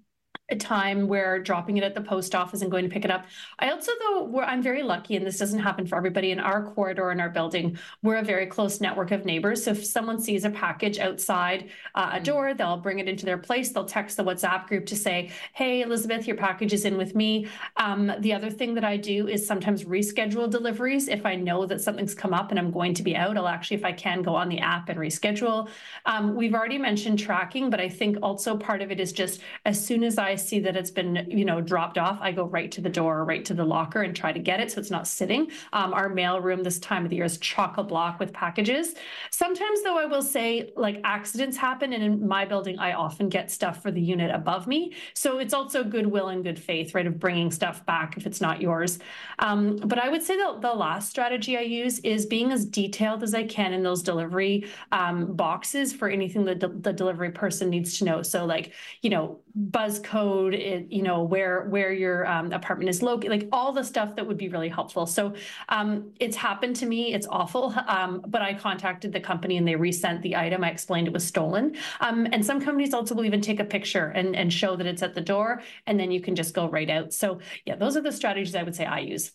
a time where dropping it at the post office and going to pick it up. I also, though, where I'm very lucky, and this doesn't happen for everybody in our corridor in our building, we're a very close network of neighbors. So if someone sees a package outside uh, a door, they'll bring it into their place. They'll text the WhatsApp group to say, "Hey, Elizabeth, your package is in with me." Um, the other thing that I do is sometimes reschedule deliveries if I know that something's come up and I'm going to be out. I'll actually, if I can, go on the app and reschedule. Um, we've already mentioned tracking, but I think also part of it is just as soon as I see that it's been, you know, dropped off, I go right to the door right to the locker and try to get it so it's not sitting. Um, our mail room this time of the year is chock a block with packages. Sometimes, though, I will say like accidents happen, and in my building, I often get stuff for the unit above me. So it's also goodwill and good faith, right, of bringing stuff back if it's not yours. Um, but I would say that the last strategy I use is being as detailed as I can in those delivery um, boxes for anything that the delivery person needs to know. So, like, you know, buzz code it, you know, where where your um, apartment is located, like all the stuff that would be really helpful. So um, it's happened to me. It's awful, um, but I contacted the company and they resent the item. I explained it was stolen. Um, and some companies also will even take a picture and, and show that it's at the door, and then you can just go right out. So yeah, those are the strategies I would say I use.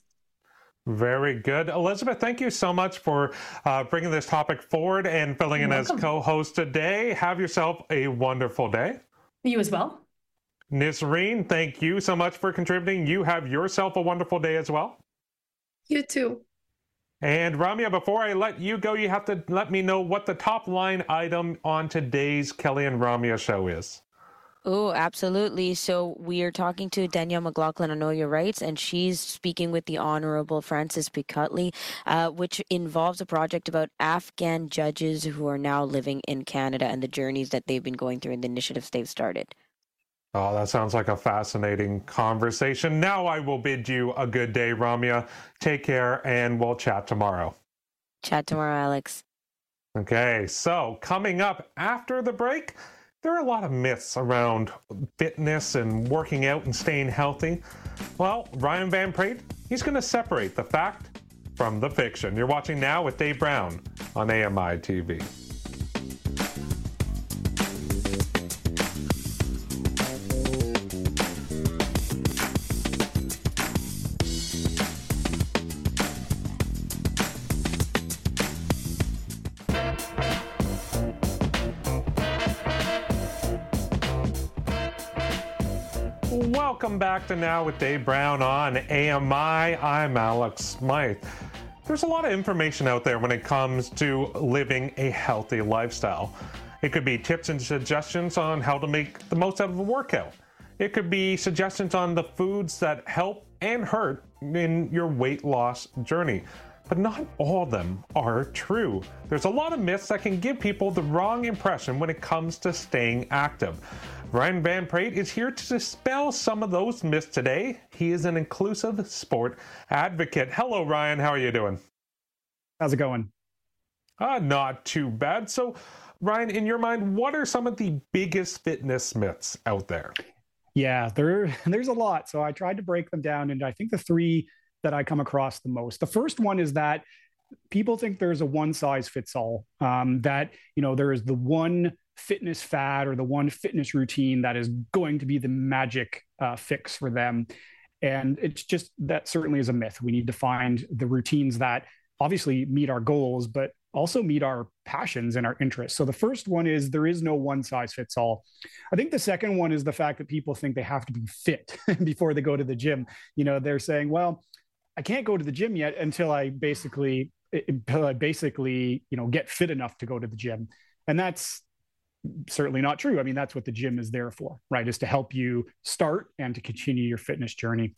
Very good. Elizabeth, thank you so much for uh, bringing this topic forward and filling You're in welcome. as co host today. Have yourself a wonderful day. You as well. Nisreen, thank you so much for contributing. You have yourself a wonderful day as well. You too. And Ramya, before I let you go, you have to let me know what the top line item on today's Kelly and Ramya show is. Oh, absolutely. So we are talking to Danielle McLaughlin on Know Your Rights, and she's speaking with the Honorable Francis Piccoli, uh, which involves a project about Afghan judges who are now living in Canada and the journeys that they've been going through and the initiatives they've started. Oh, that sounds like a fascinating conversation. Now I will bid you a good day, Ramya. Take care, and we'll chat tomorrow. Chat tomorrow, Alex. Okay, so coming up after the break, there are a lot of myths around fitness and working out and staying healthy. Well, Ryan Van Praet, he's going to separate the fact from the fiction. You're watching now with Dave Brown on AMI TV. Welcome Now with Dave Brown on AMI. I'm Alex Smythe. There's a lot of information out there when it comes to living a healthy lifestyle. It could be tips and suggestions on how to make the most out of a workout. It could be suggestions on the foods that help and hurt in your weight loss journey. But not all of them are true. There's a lot of myths that can give people the wrong impression when it comes to staying active. Ryan Van Praet is here to dispel some of those myths today. He is an inclusive sport advocate. Hello, Ryan. How are you doing? How's it going? Uh, not too bad. So, Ryan, in your mind, what are some of the biggest fitness myths out there? Yeah, there, there's a lot. So I tried to break them down, and I think the three that I come across the most. The first one is that people think there's a one size fits all. Um, that you know there is the one fitness fad or the one fitness routine that is going to be the magic uh, fix for them. And it's just that certainly is a myth. We need to find the routines that obviously meet our goals, but also meet our passions and our interests. So the first one is there is no one size fits all. I think the second one is the fact that people think they have to be fit before they go to the gym. You know, they're saying, well, I can't go to the gym yet until I basically until I basically, you know, get fit enough to go to the gym. And that's certainly not true. I mean, that's what the gym is there for, right? Is to help you start and to continue your fitness journey.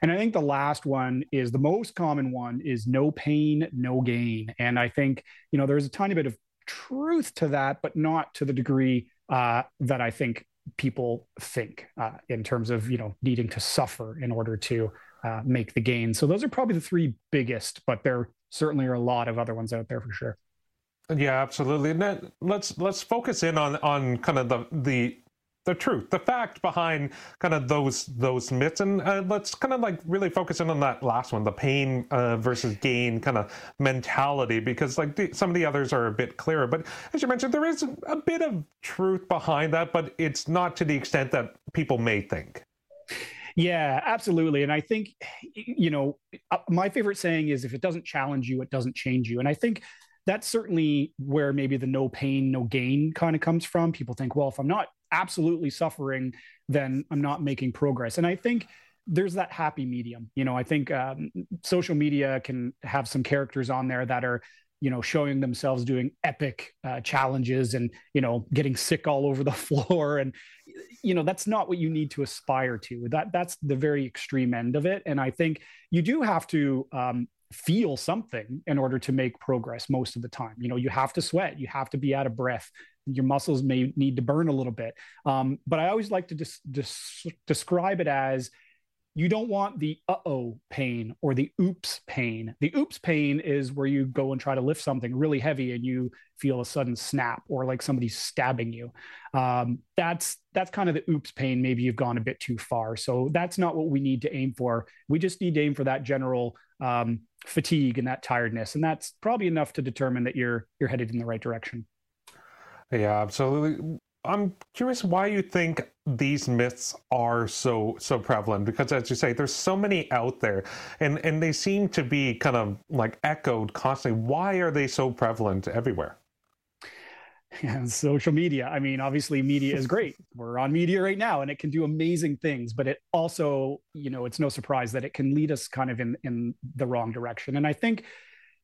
And I think the last one is the most common one is no pain, no gain. And I think, you know, there's a tiny bit of truth to that, but not to the degree uh, that I think people think uh, in terms of, you know, needing to suffer in order to uh, make the gain. So those are probably the three biggest, but there certainly are a lot of other ones out there for sure. Yeah, absolutely. And then let's let's focus in on on kind of the the the truth, the fact behind kind of those those myths, and uh, let's kind of like really focus in on that last one, the pain uh, versus gain kind of mentality, because like the, some of the others are a bit clearer. But as you mentioned, there is a bit of truth behind that, but it's not to the extent that people may think. Yeah, absolutely. And I think, you know, uh, my favorite saying is if it doesn't challenge you, it doesn't change you. And I think that's certainly where maybe the no pain, no gain kind of comes from. People think, well, if I'm not absolutely suffering, then I'm not making progress. And I think there's that happy medium. You know, I think um, social media can have some characters on there that are, you know, showing themselves doing epic uh, challenges and, you know, getting sick all over the floor. And, you know, that's not what you need to aspire to. That that's the very extreme end of it. And I think you do have to um, feel something in order to make progress most of the time. You know, you have to sweat, you have to be out of breath. Your muscles may need to burn a little bit. Um, but I always like to just des- describe it as you don't want the uh-oh pain or the oops pain. The oops pain is where you go and try to lift something really heavy and you feel a sudden snap or like somebody's stabbing you. Um, that's that's kind of the oops pain. Maybe you've gone a bit too far. So that's not what we need to aim for. We just need to aim for that general um, fatigue and that tiredness, and that's probably enough to determine that you're you're headed in the right direction. Yeah, absolutely. I'm curious why you think these myths are so so prevalent because as you say there's so many out there and and they seem to be kind of like echoed constantly why are they so prevalent everywhere yeah, social media i mean obviously media is great we're on media right now and it can do amazing things but it also you know it's no surprise that it can lead us kind of in in the wrong direction and i think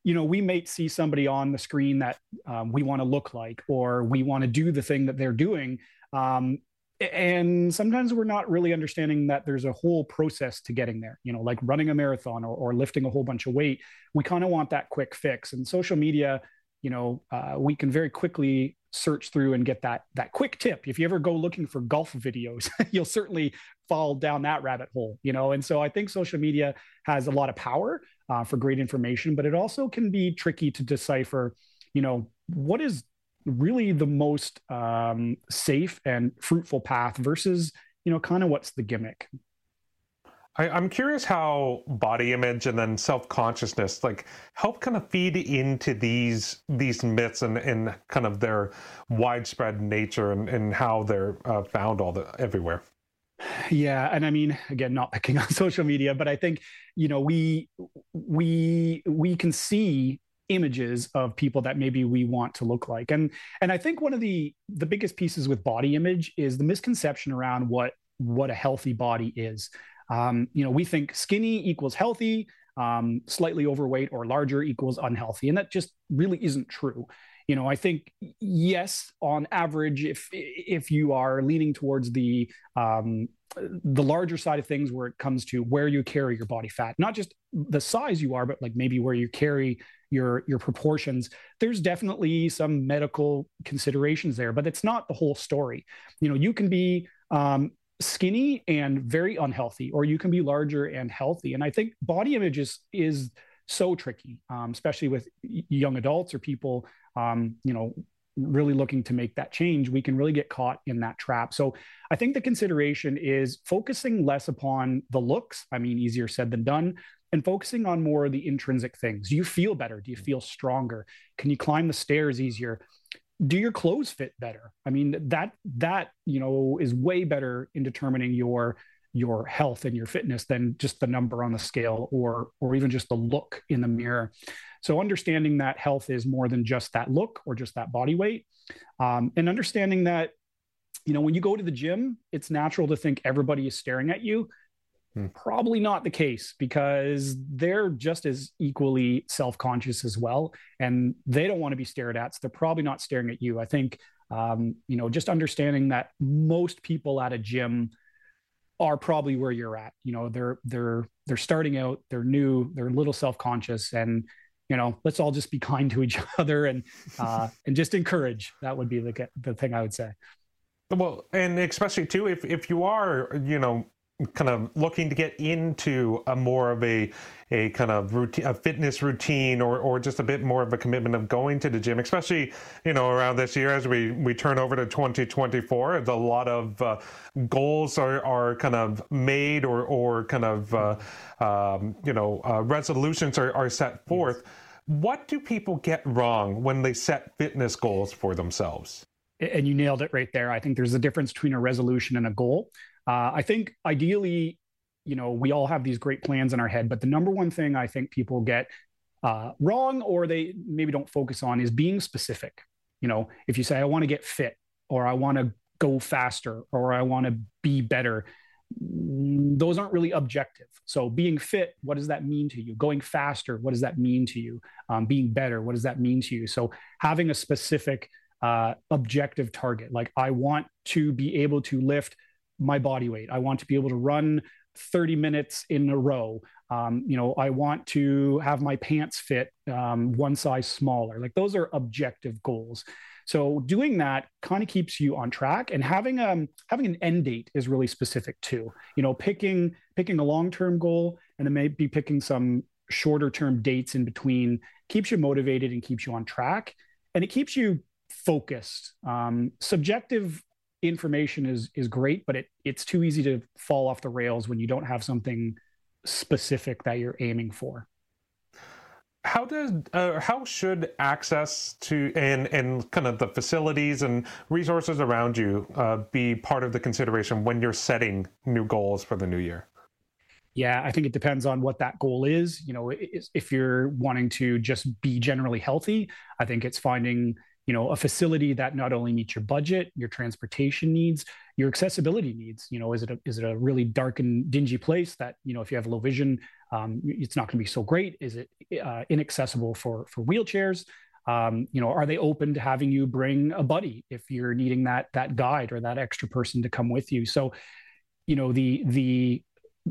you know, we might see somebody on the screen that um, we want to look like, or we want to do the thing that they're doing. Um, and sometimes we're not really understanding that there's a whole process to getting there, you know, like running a marathon or, or lifting a whole bunch of weight. We kind of want that quick fix. And social media, you know, uh, we can very quickly search through and get that that quick tip. If you ever go looking for golf videos, you'll certainly fall down that rabbit hole, you know. And so I think social media has a lot of power uh, for great information, but it also can be tricky to decipher, you know, what is really the most um, safe and fruitful path versus, you know, kind of what's the gimmick. I, am curious how body image and then self consciousness like help kind of feed into these these myths and, and kind of their widespread nature and, and how they're uh, found all the everywhere. Yeah, and I mean, again, not picking on social media, but I think you know we we we can see images of people that maybe we want to look like and and i think one of the the biggest pieces with body image is the misconception around what what a healthy body is um, you know, we think skinny equals healthy, um, slightly overweight or larger equals unhealthy, and that just really isn't true. You know, I think yes, on average, if if you are leaning towards the um, the larger side of things, where it comes to where you carry your body fat, not just the size you are, but like maybe where you carry your your proportions there's definitely some medical considerations there but it's not the whole story you know you can be um, skinny and very unhealthy, or you can be larger and healthy. And I think body image is is so tricky, um, especially with young adults or people, um, you know, really looking to make that change. We can really get caught in that trap. So I think the consideration is focusing less upon the looks. I mean, easier said than done. And focusing on more of the intrinsic things. Do you feel better? Do you feel stronger? Can you climb the stairs easier? Do your clothes fit better? I mean that that you know is way better in determining your your health and your fitness than just the number on the scale or or even just the look in the mirror. So understanding that health is more than just that look or just that body weight um, and understanding that you know when you go to the gym it's natural to think everybody is staring at you Hmm. Probably not the case because they're just as equally self conscious as well. And they don't want to be stared at. So they're probably not staring at you. I think, um, you know, just understanding that most people at a gym are probably where you're at. You know, they're, they're, they're starting out, they're new, they're a little self conscious. And, you know, let's all just be kind to each other and, uh, and just encourage. That would be the, the thing I would say. Well, and especially too, if, if you are, you know, kind of looking to get into a more of a a kind of routine a fitness routine or or just a bit more of a commitment of going to the gym especially you know around this year as we we turn over to 2024 a lot of uh, goals are are kind of made or or kind of uh, um, you know uh, resolutions are, are set forth. Yes. what do people get wrong when they set fitness goals for themselves and you nailed it right there i think there's a difference between a resolution and a goal uh, I think ideally, you know, we all have these great plans in our head, but the number one thing I think people get uh, wrong or they maybe don't focus on is being specific. You know, if you say, I want to get fit or I want to go faster or I want to be better, those aren't really objective. So, being fit, what does that mean to you? Going faster, what does that mean to you? Um, being better, what does that mean to you? So, having a specific uh, objective target, like I want to be able to lift my body weight. I want to be able to run 30 minutes in a row. Um, you know, I want to have my pants fit um, one size smaller. Like those are objective goals. So doing that kind of keeps you on track, and having um having an end date is really specific too. You know, picking picking a long term goal and then maybe picking some shorter term dates in between keeps you motivated and keeps you on track, and it keeps you focused. Um, subjective information is is great, but it it's too easy to fall off the rails when you don't have something specific that you're aiming for how does uh, how should access to and and kind of the facilities and resources around you uh, be part of the consideration when you're setting new goals for the new year? Yeah, I think it depends on what that goal is. You know, if you're wanting to just be generally healthy, I think it's finding you know a facility that not only meets your budget your transportation needs your accessibility needs. You know is it a, is it a really dark and dingy place that you know if you have low vision um, it's not going to be so great? Is it uh, inaccessible for for wheelchairs? Um, you know are they open to having you bring a buddy if you're needing that that guide or that extra person to come with you? So you know the the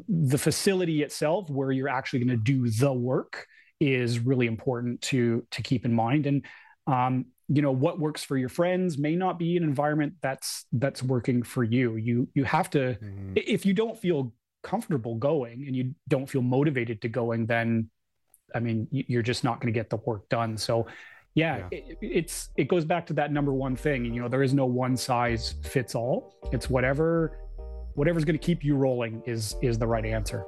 the facility itself where you're actually going to do the work is really important to to keep in mind. And um, you know what works for your friends may not be an environment that's that's working for you you you have to mm-hmm. if you don't feel comfortable going and you don't feel motivated to going then i mean you're just not going to get the work done so yeah, yeah. It, it's it goes back to that number one thing you know there is no one size fits all it's whatever whatever's going to keep you rolling is is the right answer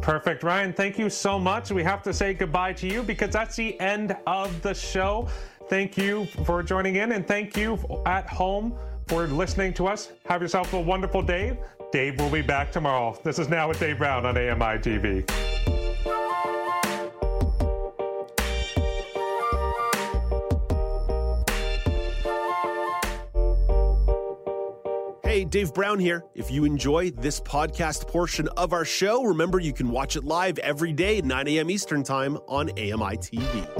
Perfect. Ryan, thank you so much. We have to say goodbye to you because that's the end of the show. Thank you for joining in, and thank you at home for listening to us. Have yourself a wonderful day. Dave will be back tomorrow. This is Now with Dave Brown on AMI TV. Hey, Dave Brown here. If you enjoy this podcast portion of our show, remember you can watch it live every day at 9 a.m. Eastern Time on AMI TV.